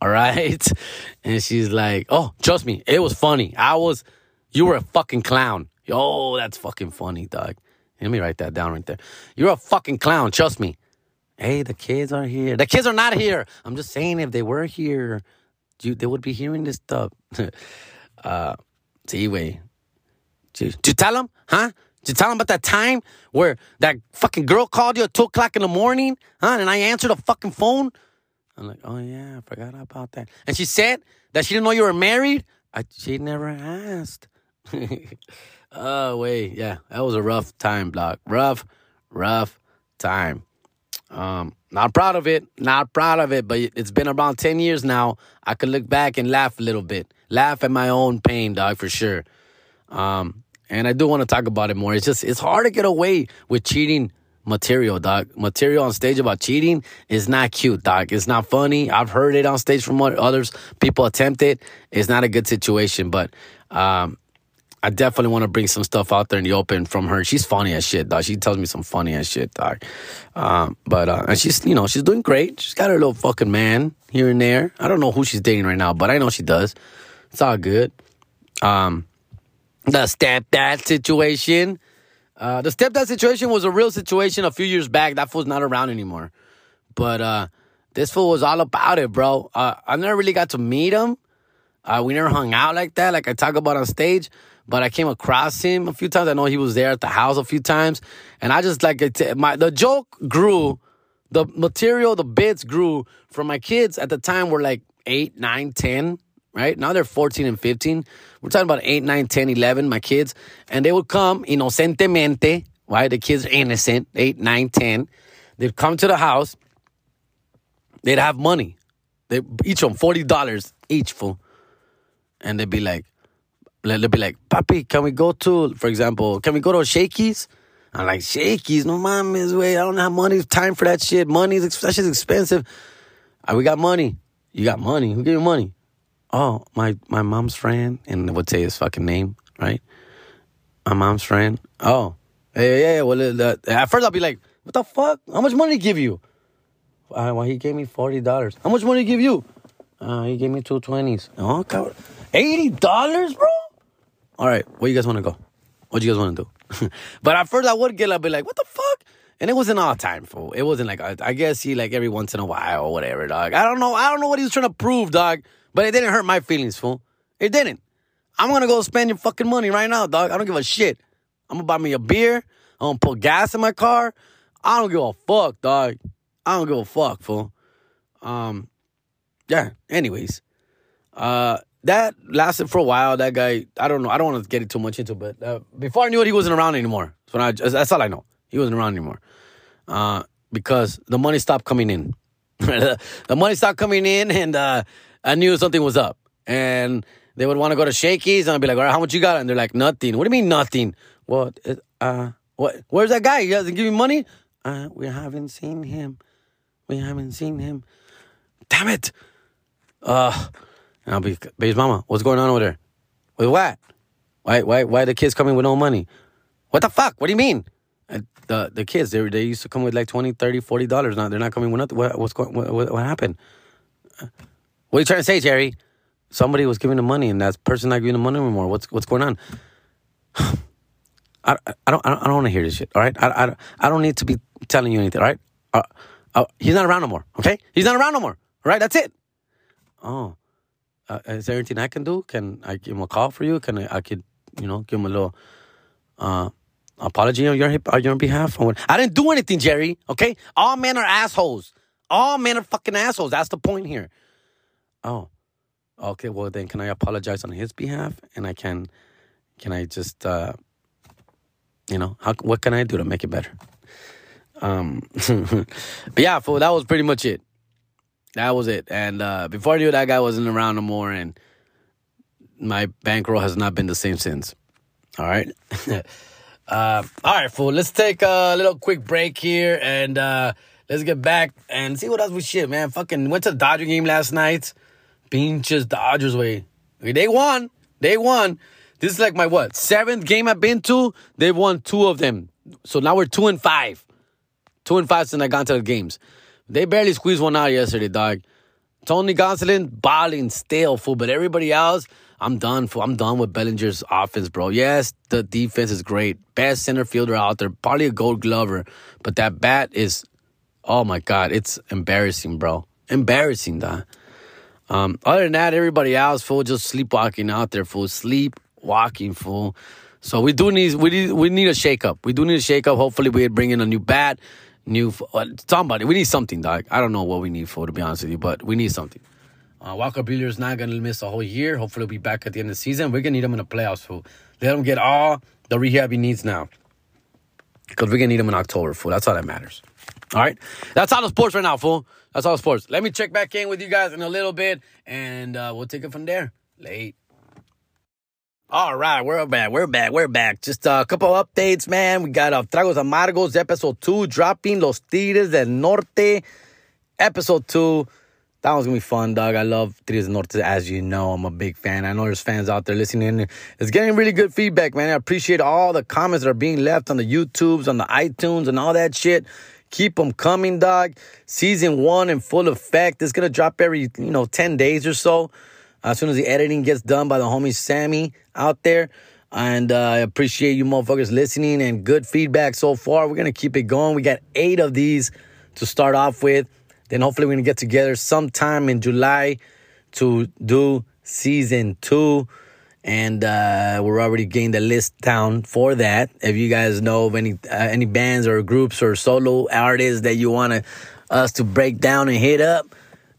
All right? And she's like, oh, trust me. It was funny. I was, you were a fucking clown. Yo, that's fucking funny, dog. Let me write that down right there. You're a fucking clown, trust me. Hey, the kids are here. The kids are not here. I'm just saying, if they were here, you, they would be hearing this stuff. uh, see, wait. Did, you tell them? Huh? Did you tell them about that time where that fucking girl called you at 2 o'clock in the morning? Huh? And I answered the fucking phone? I'm like, oh yeah, I forgot about that. And she said that she didn't know you were married. I, she never asked. oh wait, yeah, that was a rough time, block. Rough, rough time. Um, not proud of it, not proud of it, but it's been around 10 years now. I could look back and laugh a little bit. Laugh at my own pain, dog, for sure. Um, and I do want to talk about it more. It's just, it's hard to get away with cheating material, dog. Material on stage about cheating is not cute, dog. It's not funny. I've heard it on stage from others. People attempt it. It's not a good situation, but, um, I definitely want to bring some stuff out there in the open from her. She's funny as shit, dog. She tells me some funny as shit, dog. Um, but uh, and she's you know she's doing great. She's got her little fucking man here and there. I don't know who she's dating right now, but I know she does. It's all good. Um, the stepdad situation. Uh, the stepdad situation was a real situation a few years back. That fool's not around anymore. But uh, this fool was all about it, bro. Uh, I never really got to meet him. Uh, we never hung out like that, like I talk about on stage but I came across him a few times. I know he was there at the house a few times, and I just like it. My the joke grew, the material, the bits grew from my kids at the time were like eight, nine, ten. Right now they're 14 and 15. We're talking about 8, 9, 10, 11, my kids. And they would come inocentemente, right? The kids are innocent, 8, 9, 10. They'd come to the house. They'd have money. They each of them $40 each for. And they'd be like, they'll be like, Papi, can we go to, for example, can we go to Shakey's? I'm like, Shakey's? No mames, wait, I don't have money, time for that shit. Money, that shit's expensive. Uh, we got money. You got money. Who gave you money? Oh, my, my mom's friend. And I would say his fucking name, right? My mom's friend. Oh, yeah, yeah, yeah. Well, uh, at first I'll be like, what the fuck? How much money give you? Uh, well, he gave me $40. How much money he give you? Uh, he gave me two twenties. Oh, God. $80, bro? All right, where you guys want to go? What you guys want to do? but at first I would get up, and be like, what the fuck? And it wasn't all time, fool. It wasn't like I, I guess he like every once in a while or whatever, dog. I don't know. I don't know what he was trying to prove, dog. But it didn't hurt my feelings, fool. It didn't. I'm gonna go spend your fucking money right now, dog. I don't give a shit. I'm gonna buy me a beer. I'm gonna put gas in my car. I don't give a fuck, dog. I don't give a fuck, fool. Um, yeah. Anyways, uh, that lasted for a while. That guy, I don't know. I don't want to get it too much into, but uh, before I knew it, he wasn't around anymore. So I, that's all I know. He wasn't around anymore uh, because the money stopped coming in. the money stopped coming in, and uh, I knew something was up. And they would want to go to Shakey's, and I'd be like, "All right, how much you got?" And they're like, "Nothing." What do you mean nothing? What? Uh, what? Where's that guy? He doesn't give me money. Uh, we haven't seen him. We haven't seen him. Damn it. Uh, and I'll be, baby's mama, what's going on over there? With what? Why, why, why the kids coming with no money? What the fuck? What do you mean? And the the kids, they, they used to come with like 20 30 40 dollars. Now they're not coming with nothing. What, what's going? What, what, what happened? What are you trying to say, Jerry? Somebody was giving the money, and that person not giving the money anymore. What's what's going on? I, I don't I don't, want to hear this shit. All right, I, I, I don't need to be telling you anything. All right, uh, uh, he's not around no more. Okay, he's not around no more. All right, that's it. Oh, uh, is there anything I can do? Can I give him a call for you? Can I, I could, you know, give him a little uh, apology on your on your behalf? I didn't do anything, Jerry. Okay, all men are assholes. All men are fucking assholes. That's the point here. Oh, okay. Well, then, can I apologize on his behalf? And I can, can I just, uh, you know, how what can I do to make it better? Um, but yeah, fool, that was pretty much it. That was it. And uh, before I knew it, that guy wasn't around no more, and my bankroll has not been the same since. All right. uh, all right, fool. Let's take a little quick break here and uh, let's get back and see what else we shit, man. Fucking went to the Dodger game last night. Pinches Dodgers güey. They won. They won. This is like my what seventh game I've been to. They've won two of them. So now we're two and five. Two and five since I got to the games. They barely squeezed one out yesterday, dog. Tony Gonsolin, balling, stale, fool. But everybody else, I'm done. I'm done with Bellinger's offense, bro. Yes, the defense is great. Best center fielder out there. Probably a gold glover. But that bat is, oh my God, it's embarrassing, bro. Embarrassing, dog. Um, other than that, everybody else, fool, just sleepwalking out there, fool. Sleepwalking, fool. So we do need we need we need a shakeup. We do need a shakeup. Hopefully, we bring in a new bat new uh, somebody. We need something, dog. I don't know what we need for to be honest with you, but we need something. Uh, Walker is not gonna miss a whole year. Hopefully, he'll be back at the end of the season. We're gonna need him in the playoffs. Fool. Let him get all the rehab he needs now, because we're gonna need him in October. Fool. That's all that matters. All right, that's all the sports right now, fool. That's all the sports. Let me check back in with you guys in a little bit, and uh, we'll take it from there. Late. All right, we're back. We're back. We're back. Just a couple updates, man. We got uh, Tragos Amargos, episode two, dropping Los Tigres del Norte, episode two. That one's gonna be fun, dog. I love Tigres del Norte, as you know. I'm a big fan. I know there's fans out there listening. It's getting really good feedback, man. I appreciate all the comments that are being left on the YouTubes, on the iTunes, and all that shit. Keep them coming, dog. Season one in full effect. It's gonna drop every, you know, 10 days or so. As soon as the editing gets done by the homie Sammy out there. And uh, I appreciate you motherfuckers listening and good feedback so far. We're going to keep it going. We got eight of these to start off with. Then hopefully we're going to get together sometime in July to do season two. And uh, we're already getting the list down for that. If you guys know of any uh, any bands or groups or solo artists that you want us to break down and hit up,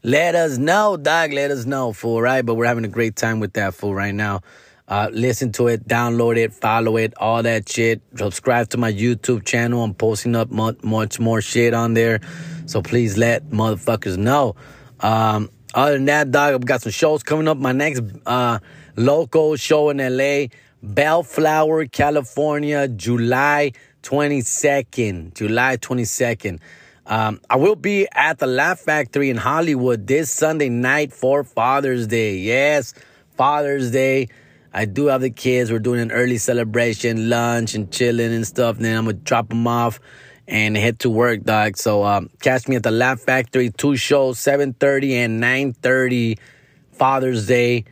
let us know, dog. Let us know, fool, right? But we're having a great time with that, fool, right now. Uh, listen to it, download it, follow it, all that shit. Subscribe to my YouTube channel. I'm posting up much, much more shit on there. So please let motherfuckers know. Um, other than that, dog, I've got some shows coming up. My next uh, local show in LA, Bellflower, California, July 22nd. July 22nd. Um, I will be at the Laugh Factory in Hollywood this Sunday night for Father's Day. Yes, Father's Day. I do have the kids. We're doing an early celebration, lunch and chilling and stuff. And then I'm gonna drop them off and head to work, dog. So um, catch me at the Laugh Factory. Two shows, 7:30 and 9:30. Father's Day,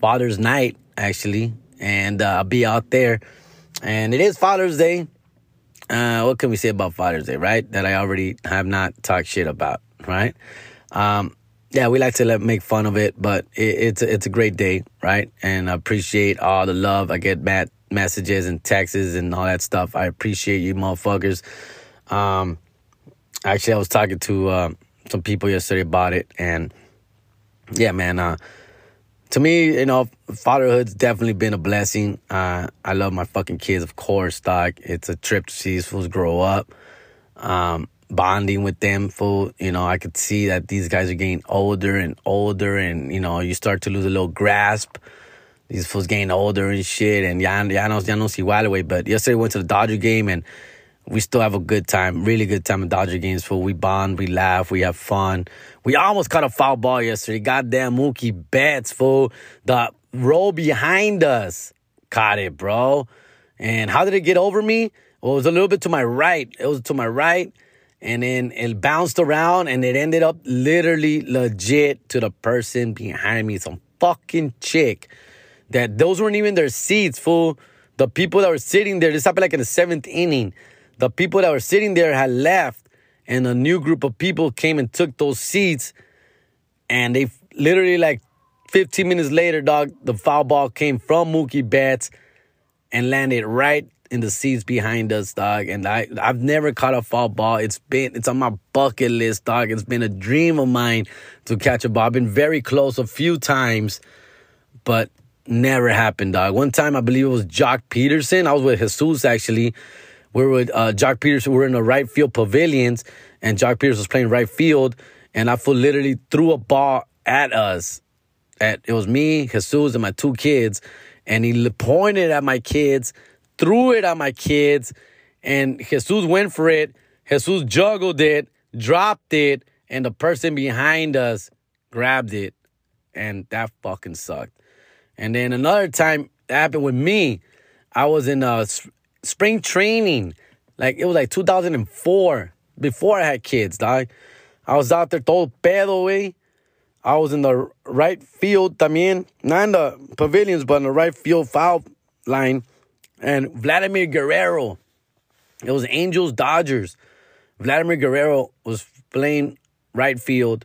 Father's Night, actually, and uh, I'll be out there. And it is Father's Day. Uh, what can we say about Father's Day, right? That I already have not talked shit about, right? Um, yeah, we like to let, make fun of it, but it, it's a, it's a great day, right? And I appreciate all the love. I get bad messages and texts and all that stuff. I appreciate you, motherfuckers. Um, actually, I was talking to uh, some people yesterday about it, and yeah, man. Uh, to me, you know, fatherhood's definitely been a blessing. Uh, I love my fucking kids, of course, dog. It's a trip to see these fools grow up. Um, bonding with them, fool. You know, I could see that these guys are getting older and older, and you know, you start to lose a little grasp. These fools getting older and shit, and ya, ya no, ya no see why away. But yesterday, we went to the Dodger game, and we still have a good time, really good time at Dodger games. Fool, we bond, we laugh, we have fun. We almost caught a foul ball yesterday. Goddamn Mookie Betts, fool. The row behind us caught it, bro. And how did it get over me? Well, it was a little bit to my right. It was to my right. And then it bounced around and it ended up literally legit to the person behind me. Some fucking chick that those weren't even their seats, fool. The people that were sitting there, this happened like in the seventh inning. The people that were sitting there had left and a new group of people came and took those seats. And they literally like 15 minutes later dog the foul ball came from Mookie Betts and landed right in the seats behind us dog. And I I've never caught a foul ball. It's been it's on my bucket list dog. It's been a dream of mine to catch a ball. I've been very close a few times but never happened dog. One time I believe it was Joc Pederson. I was with Jesus actually we were with uh, Joc Pederson. We were in the right field pavilions, and Joc Pederson was playing right field, and I fool literally threw a ball at us. At it was me, Jesus, and my two kids, and he pointed at my kids, threw it at my kids, and Jesus went for it. Jesus juggled it, dropped it, and the person behind us grabbed it, and that fucking sucked. And then another time that happened with me. I was in a spring training. Like it was like 2004, before I had kids, dog. I was out there todo pedo, way. I was in the right field también, not in the pavilions, but in the right field foul line. And Vladimir Guerrero, it was Angels Dodgers. Vladimir Guerrero was playing right field,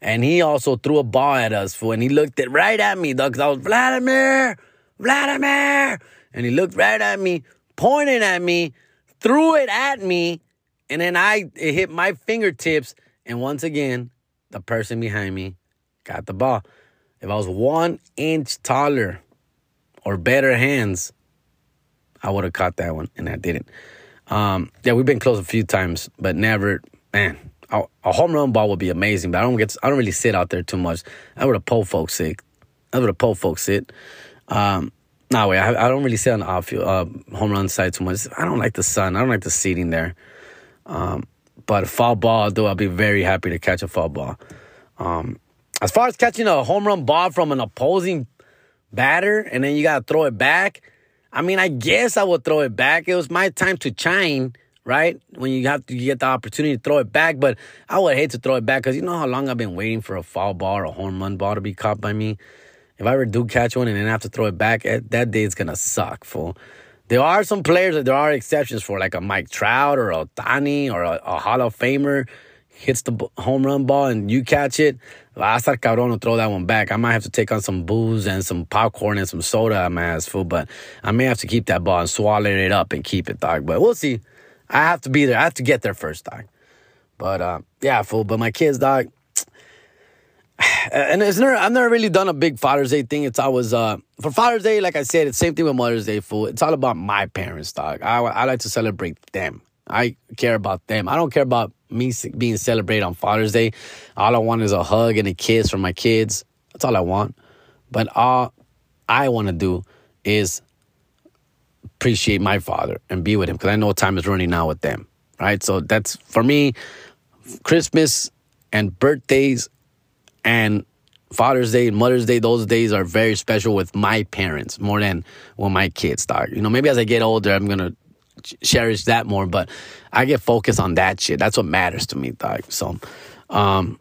and he also threw a ball at us. For and he looked it right at me, dog. Cause I was Vladimir, Vladimir, and he looked right at me, pointed at me, threw it at me, and then I it hit my fingertips, and once again, the person behind me got the ball. If I was one inch taller or better hands, I would have caught that one, and I didn't. Um, yeah, we've been close a few times, but never. Man, a, home run ball would be amazing, but I don't get. I don't really sit out there too much. I would have pole folks sit. I would have pole folks sit. Um, no way. I, I don't really sit on the outfield uh, home run side too much. I don't like the sun. I don't like the seating there. Um, but foul ball, though, I'll be very happy to catch a foul ball. Um, as far as catching a home run ball from an opposing batter and then you got to throw it back, I mean, I guess I would throw it back. It was my time to shine, right? When you have to get the opportunity to throw it back, but I would hate to throw it back because you know how long I've been waiting for a foul ball or a home run ball to be caught by me. If I ever do catch one and then have to throw it back, eh, that day it's gonna suck, fool. There are some players that there are exceptions for, like a Mike Trout or a Ohtani or a, a Hall of Famer hits the home run ball and you catch it. A estar cabrón to throw that one back. I might have to take on some booze and some popcorn and some soda at my ass, fool. But I may have to keep that ball and swallow it up and keep it, dog. But we'll see. I have to be there. I have to get there first, dog. But uh, yeah, fool. But my kids, dog. And it's never, I've never really done a big Father's Day thing. It's always uh, for Father's Day, like I said, it's same thing with Mother's Day, fool. It's all about my parents, dog. I, I like to celebrate them. I care about them. I don't care about me being celebrated on Father's Day. All I want is a hug and a kiss from my kids. That's all I want. But all I want to do is appreciate my father and be with him because I know time is running out with them. Right. So that's for me, Christmas and birthdays and Father's Day and Mother's Day, those days are very special with my parents more than when my kids start. You know, maybe as I get older, I'm to cherish that more, but I get focused on that shit. That's what matters to me, dog. So, um,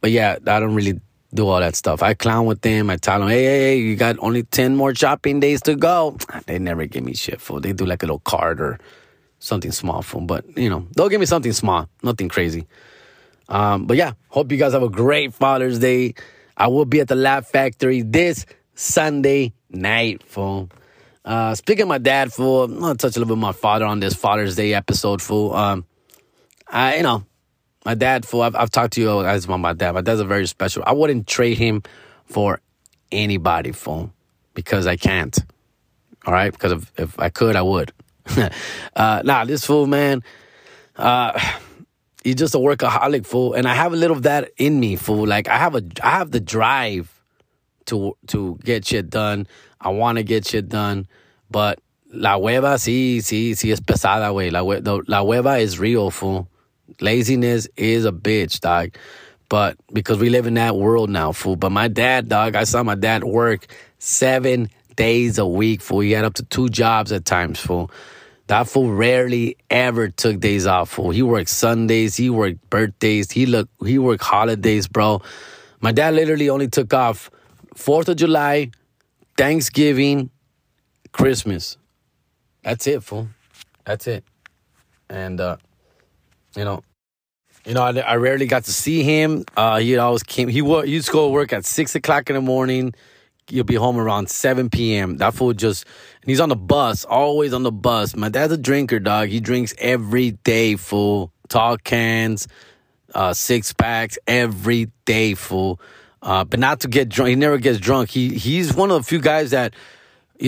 but yeah, I don't really do all that stuff. I clown with them. I tell them, hey, hey, hey, you got only 10 more shopping days to go. They never give me shit for. They do like a little card or something small for but you know, they'll give me something small, nothing crazy. Um, but yeah, hope you guys have a great Father's Day. I will be at the Laugh Factory this Sunday night, fool. Uh, speaking of my dad, fool, I'm gonna touch a little bit my father on this Father's Day episode, fool. Um, I, you know, my dad, fool. I've, I've talked to you guys about my dad. My dad's a very special. I wouldn't trade him for anybody, fool, because I can't. All right, because if, if I could, I would. uh, nah, this fool, man. Uh, he's just a workaholic, fool, and I have a little of that in me, fool. Like I have a, I have the drive to to get shit done. I want to get shit done, but la hueva sí, sí, sí es pesada, güey. La, la hueva is real, fool. Laziness is a bitch, dog. But because we live in that world now, fool. But my dad, dog, I saw my dad work seven days a week, fool. He had up to two jobs at times, fool. That fool rarely ever took days off, fool. He worked Sundays, he worked birthdays, he look he worked holidays, bro. My dad literally only took off Fourth of July, Thanksgiving, Christmas. That's it, fool. That's it. And uh, you know, you know, I, I rarely got to see him. Uh, he always came. He he used to go to work at six o'clock in the morning. He'll be home around seven p.m. That fool just and he's on the bus, always on the bus. My dad's a drinker, dog. He drinks every day, fool. Tall cans, uh, six packs every day, fool. Uh, but not to get drunk. He never gets drunk. He he's one of the few guys that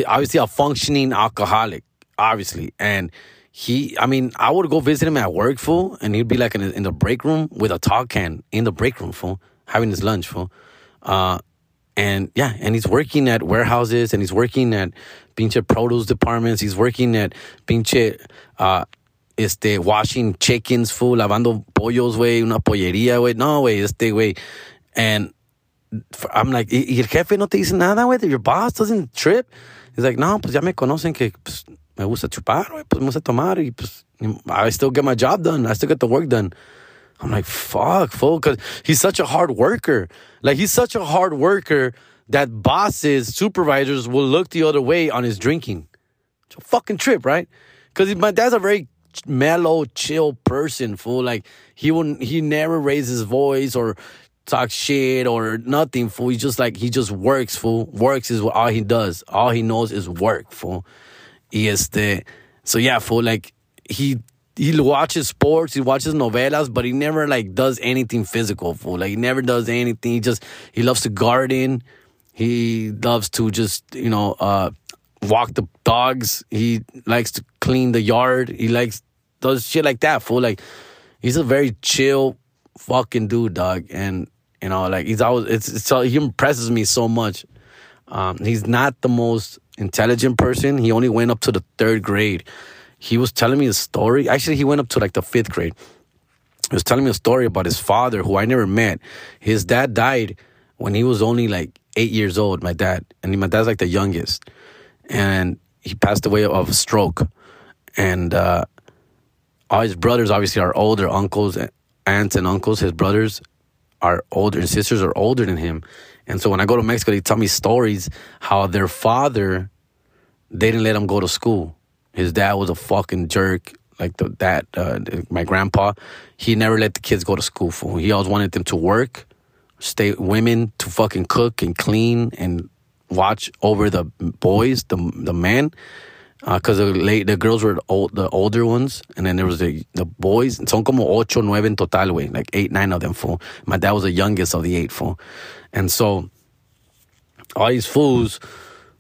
obviously a functioning alcoholic, obviously. And he, I mean, I would go visit him at work, fool, and he'd be like in the, in the break room with a tall can in the break room, fool, having his lunch, fool. Uh, and yeah, and he's working at warehouses and he's working at pinche produce departments. He's working at pinche, uh, este, washing chickens, fool, lavando pollos, güey, una pollería, güey. No, güey, este, güey. And I'm like, ¿y el jefe no te dice nada, güey? Your boss doesn't trip? He's like, no, pues ya me conocen que pues, me gusta chupar, güey, pues me gusta tomar y pues I still get my job done. I still get the work done. I'm like, fuck, fool, because he's such a hard worker. Like, he's such a hard worker that bosses, supervisors will look the other way on his drinking. It's a fucking trip, right? Because my dad's a very mellow, chill person, fool. Like, he wouldn't, he never raises his voice or talk shit or nothing, fool. He just like, he just works, fool. Works is what all he does. All he knows is work, fool. is este, so yeah, fool, like, he he watches sports, he watches novelas, but he never like does anything physical. Fool. Like he never does anything. He just he loves to garden. He loves to just you know uh, walk the dogs. He likes to clean the yard. He likes does shit like that. Fool. Like he's a very chill fucking dude, dog. And you know, like he's always it's, it's he impresses me so much. Um, he's not the most intelligent person. He only went up to the third grade he was telling me a story. Actually, he went up to like the fifth grade. He was telling me a story about his father, who I never met. His dad died when he was only like eight years old, my dad. And my dad's like the youngest. And he passed away of a stroke. And uh, all his brothers obviously are older, uncles, aunts, and uncles. His brothers are older, and sisters are older than him. And so when I go to Mexico, they tell me stories how their father, they didn't let him go to school his dad was a fucking jerk. Like the dad, uh, my grandpa, he never let the kids go to school. For he always wanted them to work, stay women to fucking cook and clean and watch over the boys, the the men, because uh, the late the girls were old, the older ones, and then there was the the boys. Son como ocho, nueve en total, way like eight, nine of them. For my dad was the youngest of the eight. For and so all these fools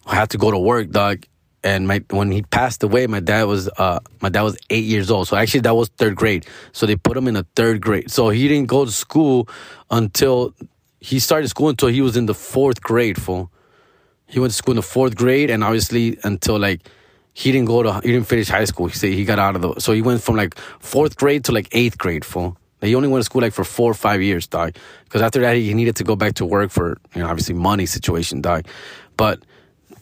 had to go to work, dog and my when he passed away, my dad was uh my dad was eight years old. So actually that was third grade. So they put him in a third grade. So he didn't go to school until he started school until he was in the fourth grade. For he went to school in the fourth grade, and obviously until like he didn't go to he didn't finish high school. He said he got out of the so he went from like fourth grade to like eighth grade. For he only went to school like for four or five years, dog. Because after that he needed to go back to work for you know obviously money situation, dog. But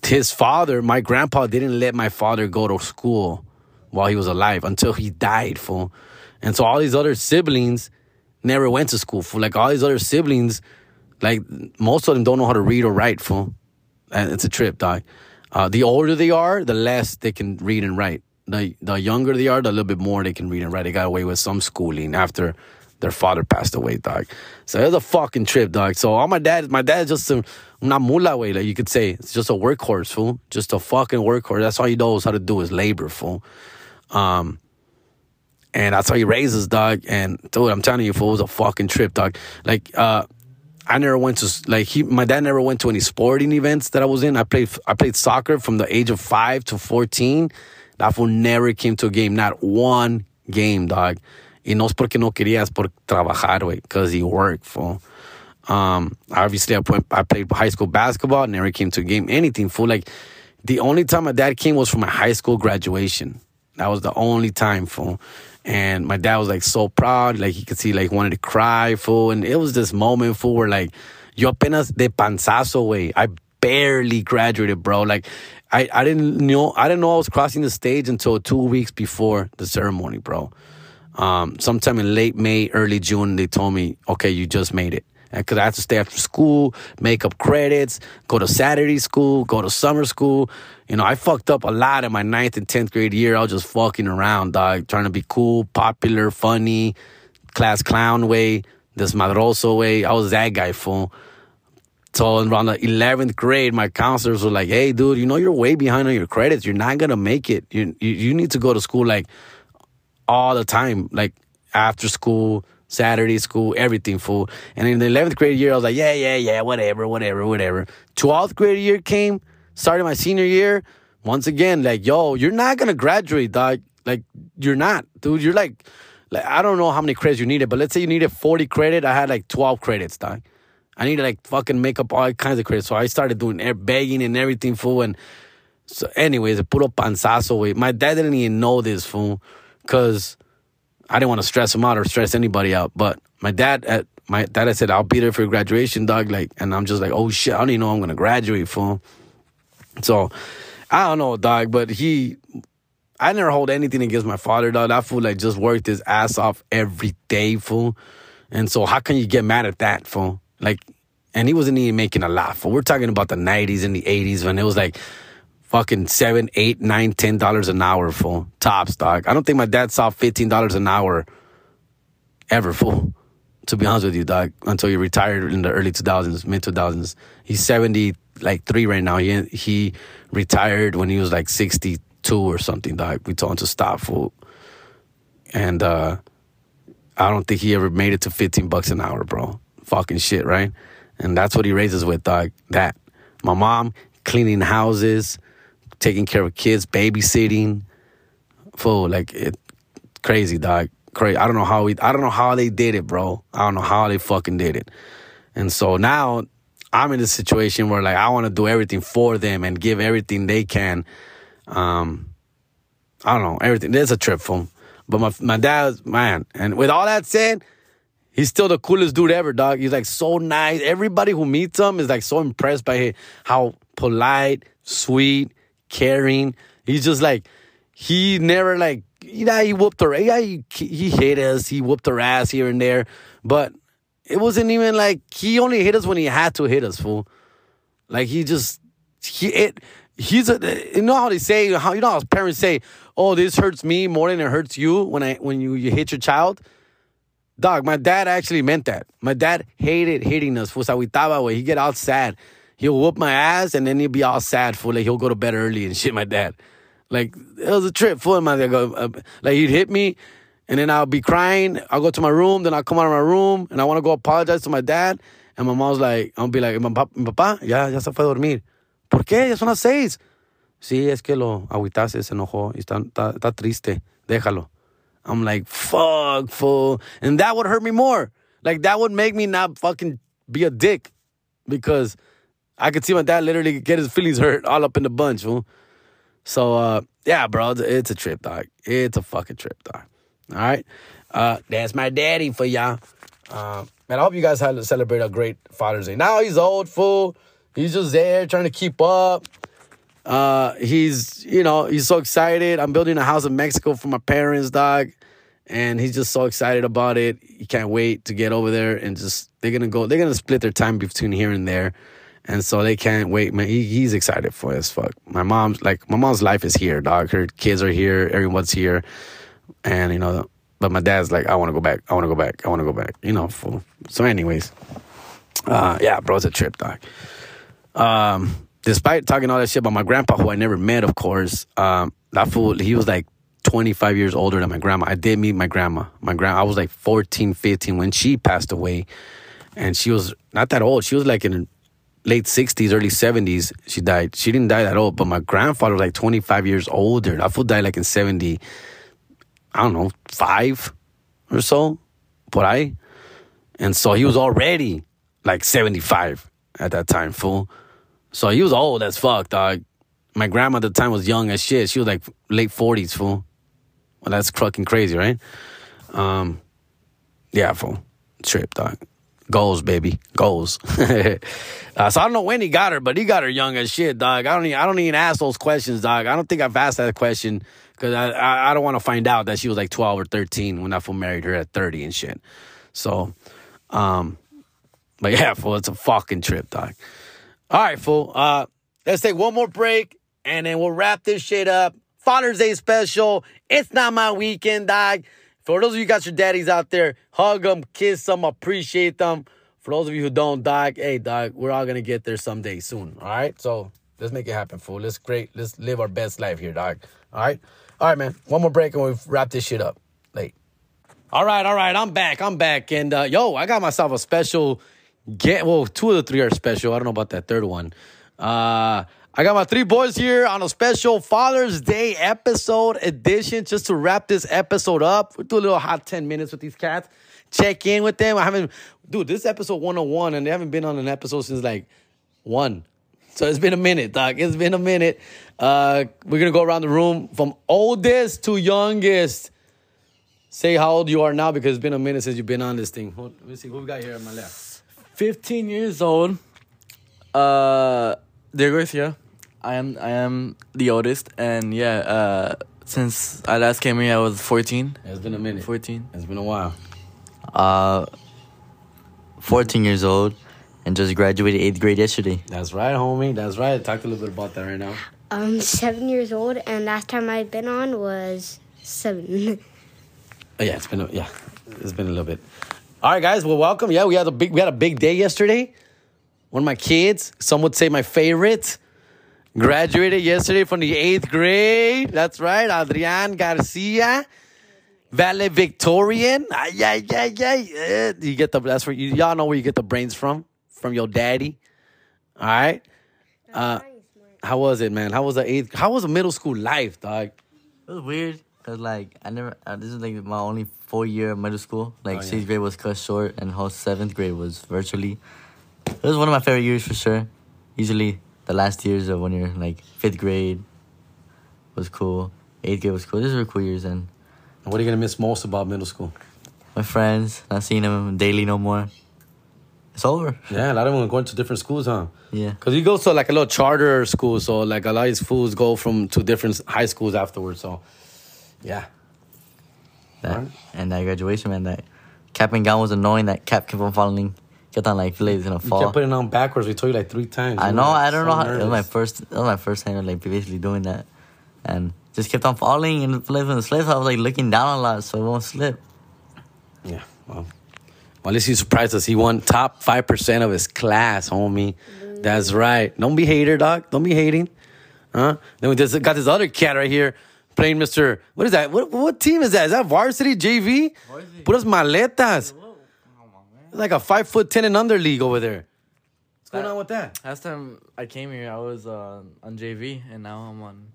his father, my grandpa didn't let my father go to school while he was alive until he died, fool. And so all these other siblings never went to school, fool. Like all these other siblings, like most of them don't know how to read or write, fool. And it's a trip, dog. Uh, the older they are, the less they can read and write. The the younger they are, the little bit more they can read and write. They got away with some schooling after their father passed away, dog. So it was a fucking trip, dog. So all my dad, my dad's just a una mula, way, like you could say. It's just a workhorse, fool. Just a fucking workhorse. That's all he knows how to do is labor, fool. Um, and that's how he raises, dog. And dude, I'm telling you, fool, it was a fucking trip, dog. Like, uh, I never went to like he. My dad never went to any sporting events that I was in. I played I played soccer from the age of five to fourteen. That fool never came to a game, not one game, dog. Y no es porque no quería, es por trabajar, güey, because he worked, fool. Um, obviously, I, put, I played high school basketball, never came to a game, anything, fool. Like, the only time my dad came was for my high school graduation. That was the only time, fool. And my dad was like so proud, like he could see, like wanted to cry, fool. And it was this moment, fool, where like, yo apenas de panzazo, way. I barely graduated, bro. Like, I, I didn't know, I didn't know I was crossing the stage until two weeks before the ceremony, bro. Um, sometime in late May, early June, they told me, okay, you just made it. Because I had to stay after school, make up credits, go to Saturday school, go to summer school. You know, I fucked up a lot in my ninth and 10th grade year. I was just fucking around, dog, trying to be cool, popular, funny, class clown way, this desmadroso way. I was that guy, fool. So around the 11th grade, my counselors were like, hey, dude, you know, you're way behind on your credits. You're not going to make it. You, you, you need to go to school like all the time, like after school, Saturday school, everything full. And in the 11th grade year, I was like, yeah, yeah, yeah, whatever, whatever, whatever. 12th grade year came, started my senior year. Once again, like, yo, you're not going to graduate, dog. Like, you're not, dude. You're like, like, I don't know how many credits you needed, but let's say you needed 40 credit. I had like 12 credits, dog. I needed like fucking make up all kinds of credits. So I started doing begging and everything, fool. And so, anyways, up panzazo, way. My dad didn't even know this, fool because I didn't want to stress him out or stress anybody out. But my dad at my dad had said, I'll be there for graduation, dog. Like, and I'm just like, oh shit, I don't even know I'm gonna graduate, fool. So I don't know, dog, but he I never hold anything against my father, dog. That fool like just worked his ass off every day, fool. And so how can you get mad at that, fool? Like, and he wasn't even making a lot, fool. We're talking about the 90s and the 80s when it was like fucking seven, eight, nine, ten dollars an hour full tops, dog. I don't think my dad saw fifteen dollars an hour ever full. To be honest with you, dog, until he retired in the early two thousands, mid two thousands. He's seventy like three right now. He he retired when he was like sixty two or something, dog. We told him to stop full. and uh, I don't think he ever made it to 15 bucks an hour, bro. Fucking shit, right? And that's what he raises with, dog. That. My mom cleaning houses, taking care of kids, babysitting. Fool, like it, crazy, dog. Crazy. I don't know how we. I don't know how they did it, bro. I don't know how they fucking did it. And so now I'm in a situation where like I want to do everything for them and give everything they can. Um, I don't know everything. There's a trip for 'em. But my my dad's man, and with all that said, he's still the coolest dude ever, dog. He's like so nice. Everybody who meets him is like so impressed by how polite, sweet, caring. He's just like he never like yeah he whooped her yeah he, he hit us he whooped her ass here and there, but it wasn't even like he only hit us when he had to hit us, fool. Like he just he it he's a you know how they say how you know how parents say oh this hurts me more than it hurts you when I when you, you hit your child. Dog, my dad actually meant that. My dad hated hitting us. Fool, se agüitaba, güey. He'd get all sad. He'll whoop my ass and then he'd be all sad, fool. Like he'll go to bed early and shit, my dad. Like, it was a trip for him. Like, uh, like he'd hit me and then I'll be crying. I'll go to my room. Then I'll come out of my room and I want to go apologize to my dad. And my mom's like, I'll be like, mi papá, ya, ya se fue a dormir. ¿Por qué? Ya son las seis. Sí, es que lo agüitaste, se enojó está, está, está triste. Déjalo. I'm like, fuck, fool. And that would hurt me more. Like, that would make me not fucking be a dick because I could see my dad literally get his feelings hurt all up in the bunch. So, uh, yeah, bro, it's a, trip, dog. It's a fucking trip, dog. All right. Uh, that's my daddy for y'all. Uh, man, I hope you guys had to celebrate a great Father's Day. Now he's old, fool. He's just there trying to keep up. Uh, he's, you know, he's so excited. I'm building a house in Mexico for my parents, dog. And he's just so excited about it. He can't wait to get over there and just, they're to go, they're to split their time between here and there. And so they can't wait, man. He, he's excited for it as fuck. My mom's like, my mom's life is here, dog. Her kids are here. Everyone's here. And, you know, but my dad's like, I want to go back. I want to go back. I want to go back. You know, fool. So, anyways, uh, yeah, bro, it's a trip, dog. Um, despite talking all that shit about my grandpa, who I never met, of course, um, that fool, he was like 25 years older than my grandma. I did meet my grandma. My grandma, I was like 14, 15 when she passed away. And she was not that old. She was like in late 60s, early 70s. She died. She didn't die that old, but my grandfather was like 25 years older. That fool died like in 70, I don't know, five or so, por ahí. And so he was already like 75 at that time, fool. So he was old as fuck, dog. My grandma at the time was young as shit. She was like late 40s, fool. Well, that's fucking crazy, right? Um, yeah, fool. Trip, dog. Goals, baby. Goals. uh, so I don't know when he got her, but he got her young as shit, dog. I don't even, I don't even ask those questions, dog. I don't think I've asked that question because I, I, I don't want to find out that she was like 12 or 13 when that fool married her at 30 and shit. So, um, but yeah, fool, it's a fucking trip, dog. All right, fool. Uh, let's take one more break and then we'll wrap this shit up. Father's Day special. It's not my weekend, dog. For those of you got your daddies out there, hug them, kiss them, appreciate them. For those of you who don't, dog, hey, dog, we're all gonna get there someday soon. All right, so let's make it happen, fool. Let's great. Let's live our best life here, dog. All right, all right, man. One more break and we wrap this shit up. Late. All right, all right. I'm back. I'm back, and uh, yo, I got myself a special get. Well, two of the three are special. I don't know about that third one. Uh, I got my three boys here on a special Father's Day episode edition just to wrap this episode up. We'll do a little hot 10 minutes with these cats. Check in with them. I haven't, dude, this is episode 101 and they haven't been on an episode since like one. So it's been a minute, doc. It's been a minute. Uh, we're going to go around the room from oldest to youngest. Say how old you are now because it's been a minute since you've been on this thing. Let me see. Who we got here on my left? 15 years old. Uh, Diego Garcia. I am I am the oldest, and yeah. Uh, since I last came here, I was 14. It's been a minute. 14. It's been a while. Uh, 14 years old and just graduated eighth grade yesterday. That's right, homie. That's right. Talk a little bit about that right now. I'm seven years old, and last time I've been on was seven. Oh, yeah, it's been a, yeah, it's been a little bit. All right, guys. Well, welcome. Yeah, we had a big we had a big day yesterday. One of my kids, some would say my favorite, graduated yesterday from the eighth grade. That's right, Adrian Garcia valedictorian. Ay, ay, ay, ay. Eh, You get the that's where you y'all know where you get the brains from from your daddy. All right. Uh, how was it, man? How was the eighth? How was the middle school life, dog? It was weird because like I never. Uh, this is like my only four year of middle school. Like Oh, yeah. sixth grade was cut short, and whole seventh grade was virtually. It was one of my favorite years for sure. Usually the last years of when you're like fifth grade was cool. Eighth grade was cool. These were cool years, and What are you gonna miss most about middle school? my friends not seeing them daily no more. It's over. Yeah, a lot of them are going to different schools, huh? Yeah. Cause you go to like a little charter school, so like a lot of these fools go from to different high schools afterwards. So, yeah. That, Right. And that graduation, man, that cap and gown was annoying. That cap kept on falling. Kept on like it's gonna You kept putting it on backwards. We told you like three times. I You know. were, like, I don't so know how. It was my first. It was my first time like basically doing that, and just kept on falling and flipping the slips. I was like looking down a lot so it won't slip. Yeah. Well, well, at least he surprised us. He won top five percent of his class, homie. That's right. Don't be hater, dog. Don't be hating. Huh? Then we just got this other cat right here playing Mr. What is that? What what team is that? Is that varsity JV? Puras maletas. It's like a five foot ten and under league over there. What's going on with that? Last time I came here, I was uh, on JV, and now I'm on.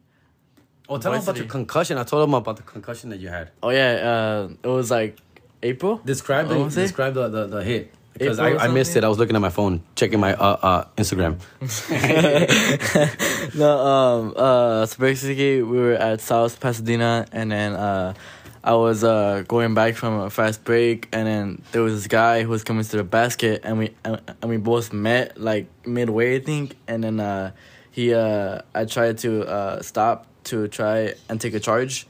Oh, tell them about your concussion. I told them about the concussion that you had. Oh yeah, uh, it was like April. Describe I the describe the, the, the hit because I, I missed it. I was looking at my phone, checking my uh, uh, Instagram. No, um, uh, so basically we were at South Pasadena, and then uh, I was uh going back from a fast break, and then there was this guy who was coming to the basket, and we and, and we both met like midway, I think, and then uh, he uh, I tried to uh stop to try and take a charge,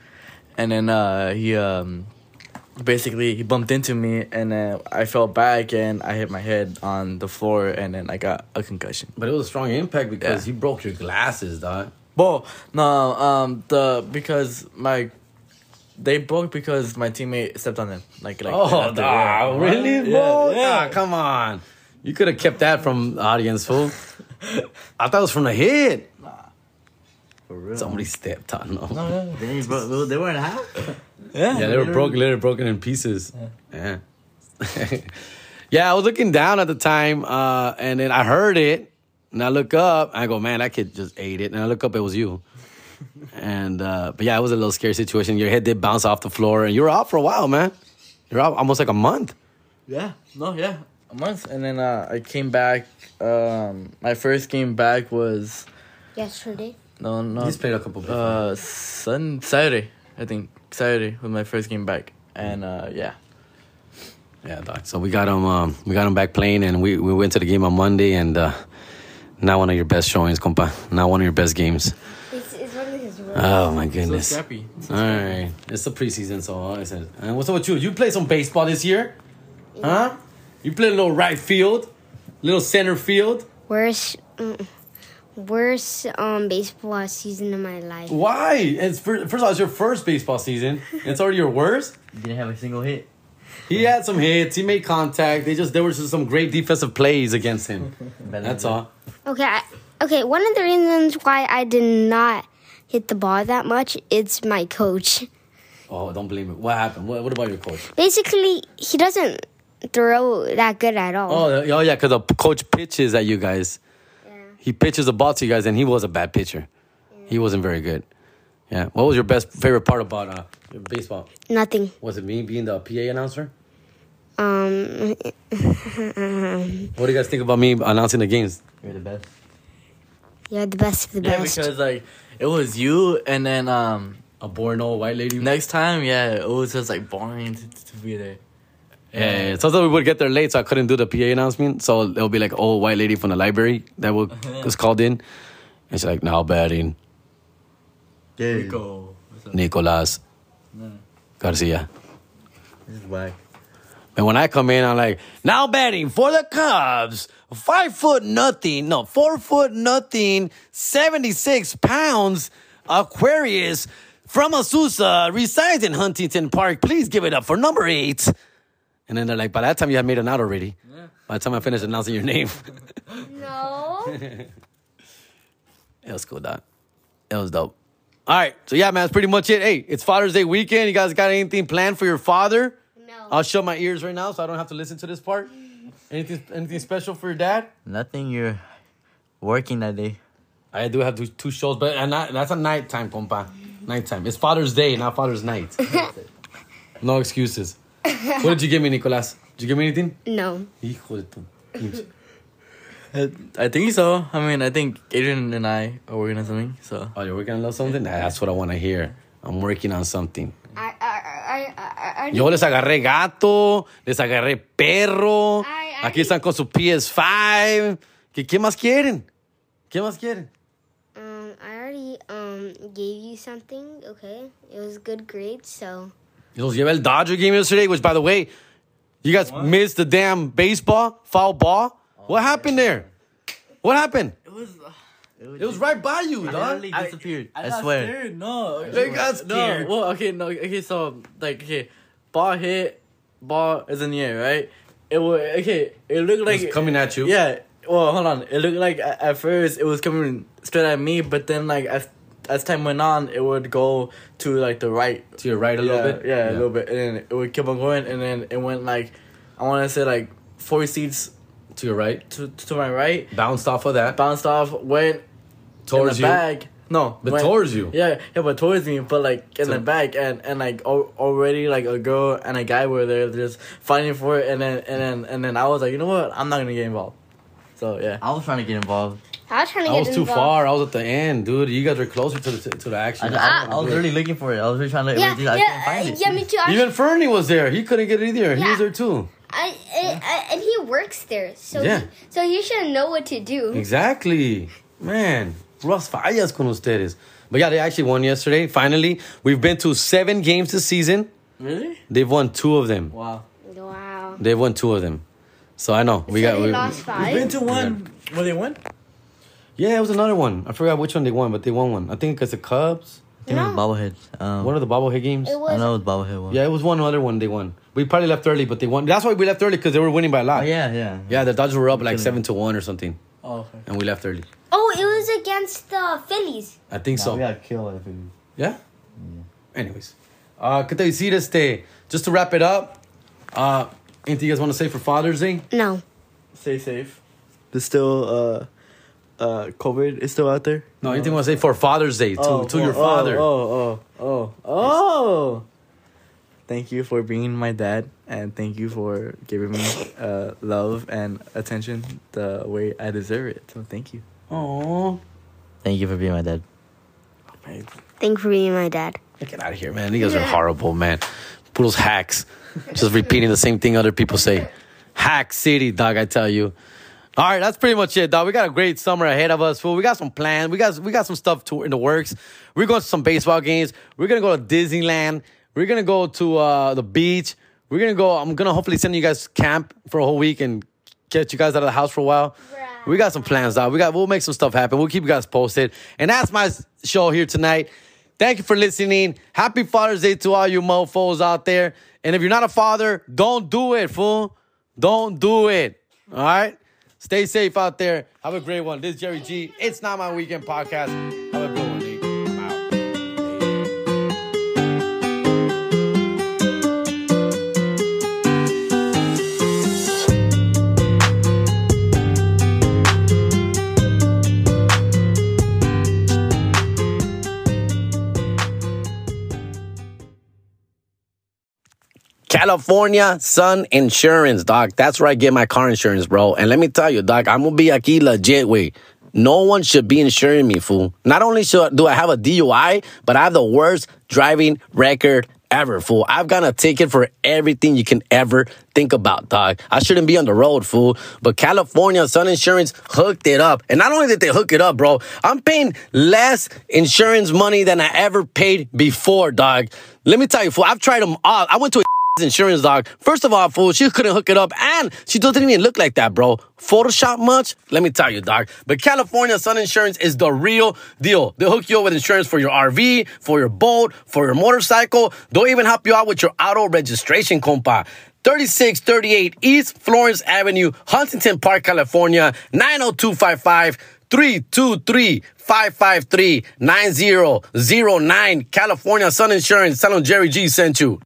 and then uh he um basically he bumped into me and then I fell back and I hit my head on the floor and then I got a concussion. But it was a strong impact because Yeah. you broke your glasses, dog. Well, no, um, the because my they broke because my teammate stepped on them. Like, like Oh, after, dog, yeah. really, Yeah, bro? yeah. Nah, come on. You could have kept that from the audience, fool. I thought it was from the hit. For real. Somebody stepped on them. They, bro, they weren't half. Yeah, Yeah, they were broken, literally broken in pieces. Yeah. Yeah, I was looking down at the time, uh, and then I heard it, and I look up, and I go, man, that kid just ate it. And I look up, it was you. And uh, but yeah, it was a little scary situation. Your head did bounce off the floor, and you were out for a while, man. You're out almost like a month. Yeah, no, yeah, a month, and then uh, I came back. Um, my first game back was Yesterday. no, no, He's played a couple. before. uh, Sun Saturday, I think Saturday was my first game back, and uh, yeah, Yeah, doc. So we got him. Um, we got him back playing, and we, we went to the game on Monday, and uh, not one of your best showings, compa. Not one of your best games. It's, it's one of his Oh my so goodness. scrappy. All right, it's the preseason, so I said. And what's up with you? You play some baseball this year, huh? You play a little right field, little center field. Worst, mm, worst um baseball season of my life. Why? It's fir- first of all, it's your first baseball season. It's already your worst. Didn't have a single hit. He had some hits. He made contact. They just there was just some great defensive plays against him. That's all. Okay, I, okay. One of the reasons why I did not hit the ball that much, it's my coach. Oh, don't blame it. What happened? What, what about your coach? Basically, he doesn't throw that good at all. Oh, oh yeah, because the coach pitches at you guys. Yeah. He pitches the ball to you guys, and he was a bad pitcher. He wasn't very good. Yeah. What was your best favorite part about uh, baseball? Nothing. Was it me being the PA announcer? Um, What do you guys think about me announcing the games? You're the best. you're the best of the Yeah, best. because like it was you, and then um A born old white lady. next time, yeah, it was just like boring to, to be there. Yeah, sometimes we would get there late, so I couldn't do the PA announcement. So there'll be like an old white lady from the library that would, was called in. And she's like, now batting, Yeah. Go. What's up? Nicolas Garcia. This is whack. And when I come in, I'm like, now batting for the Cubs, five foot nothing, no, four foot nothing, 76 pounds, Aquarius from Azusa, resides in Huntington Park. Please give it up for number eight. And then they're like, by that time you had made an out already. By the time I finished announcing your name. no. it was cool, dog. It was dope. All right. So yeah, man, that's pretty much it. Hey, it's Father's Day weekend. You guys got anything planned for your father? No. I'll shut my ears right now so I don't have to listen to this part. Anything anything special for your dad? Nothing. You're working that day. I do have two, two shows, but and not, that's a nighttime, compa. Nighttime. It's Father's Day, not Father's Night. no excuses. What did you give me, Nicolas? Did you give me anything? no. Hijo de tu. I, I think so. I mean, I think Adrian and I are working on something. So Oh, you're working on something? That's what I want to hear. I'm working on something. Yo les agarré gato, les agarré perro. Ay, ay. Aquí están con su PS5. ¿Qué, ¿Qué más quieren? ¿Qué más quieren? Um, I already um gave you something. Okay, it was good grades. So Los llevé el Dodger game yesterday, which, by the way, you guys missed the damn baseball, foul ball. what happened there? What happened? it was. It was right by you, dog. Literally disappeared. I, got swear. Scared. No, They got scared. No, well, okay, no, okay. So like, okay, ball hit, ball is in the air, right? It was okay. It looked like It's coming at you. Yeah. Well, hold on. It looked like at, at first it was coming straight at me, but then like as as time went on, it would go to like the right. To your right a yeah, little bit? Yeah, a little bit, and then it would keep on going, and then it went like I want to say like four seats To your right. to to my right, Bounced off of that. bounced off, went Towards in the you. bag. No, But went- towards you. Yeah, yeah, but towards me, but like in So- the back, and and like al- already like a girl and a guy were there just fighting for it, and then and then and then I was like, you know what, I'm not gonna get involved. So yeah, I was trying to get involved. I was trying to get involved. I get was too involved. far. I was at the end, dude. You guys are closer to the to the I, action. I, I was really looking for it. I was really trying to. Yeah, I yeah, couldn't find uh, it. yeah, me too. I, Even Fernie was there. He couldn't get it either. He was there too. I, I, I, and he works there, so Yeah. he, so he should know what to do. Exactly. Man, Russ fallas con ustedes. But yeah, they actually won yesterday. Finally, we've been to seven games this season. really? They've won two of them. Wow. Wow. They've won two of them. So I know we so got. they We, lost five. Been to one. Will they win? yeah, it was another one. I forgot which one they won, but they won one. I think it's the Cubs. I think it was No. bobblehead. Um, One of the bobblehead games. It was. I know it was bobblehead one. Yeah, it was one other one they won. We probably left early, but they won. That's why we left early because they were winning by a lot. Oh yeah, yeah. Yeah, the Dodgers were up like seven to one or something, Oh, okay. and we left early. Oh, it was against the Phillies. I think so. we got killed. I think. Yeah. Anyways, uh, ¿qué te decir este? Just to wrap it up, uh, anything you guys want to say for Father's Day? No. Stay safe. There's still uh, uh, COVID is still out there. No, anything you want to say for Father's Day to, to your father? Oh, oh, oh, oh. Thank you for being my dad, and thank you for giving me uh, love and attention the way I deserve it. So thank you. Oh, Thank you for being my dad. Thank you for being my dad. get out of here, man. You guys are horrible, man. Poodle's hacks, just repeating the same thing other people say. Hack City, dog. I tell you. All right, that's pretty much it, dog. We got a great summer ahead of us, fool. We got some plans. We got we got some stuff to, in the works. We're going to some baseball games. We're gonna go to Disneyland. We're gonna go to uh, the beach. We're gonna go. I'm gonna hopefully send you guys camp for a whole week and get you guys out of the house for a while. We got some plans, dog. We got. We'll make some stuff happen. We'll keep you guys posted. And that's my show here tonight. Thank you for listening. Happy Father's Day to all you mofos out there. And if you're not a father, don't do it, fool. Don't do it. All right? Stay safe out there. Have a great one. This is Jerry G. It's not my weekend podcast. California Sun Insurance, doc. That's where I get my car insurance, bro. And let me tell you, doc, I'm gonna be aquí legit way. No one should be insuring me, fool. Not only should, do I have a DUI, but I have the worst driving record ever, fool. I've got a ticket for everything you can ever think about, dog. I shouldn't be on the road, fool. But California Sun Insurance hooked it up. And not only did they hook it up, bro, I'm paying less insurance money than I ever paid before, dog. Let me tell you, fool, I've tried them all. I went to a insurance dog. First of all, fool, she couldn't hook it up, and she doesn't even look like that, bro. Photoshop much? Let me tell you, dog. But California Sun Insurance is the real deal. They'll hook you up with insurance for your RV, for your boat, for your motorcycle. They'll even help you out with your auto registration, compa. 3638 East Florence Avenue, Huntington Park, California, 90255. 323 553 9009. California Sun Insurance. Tell them Jerry G sent you.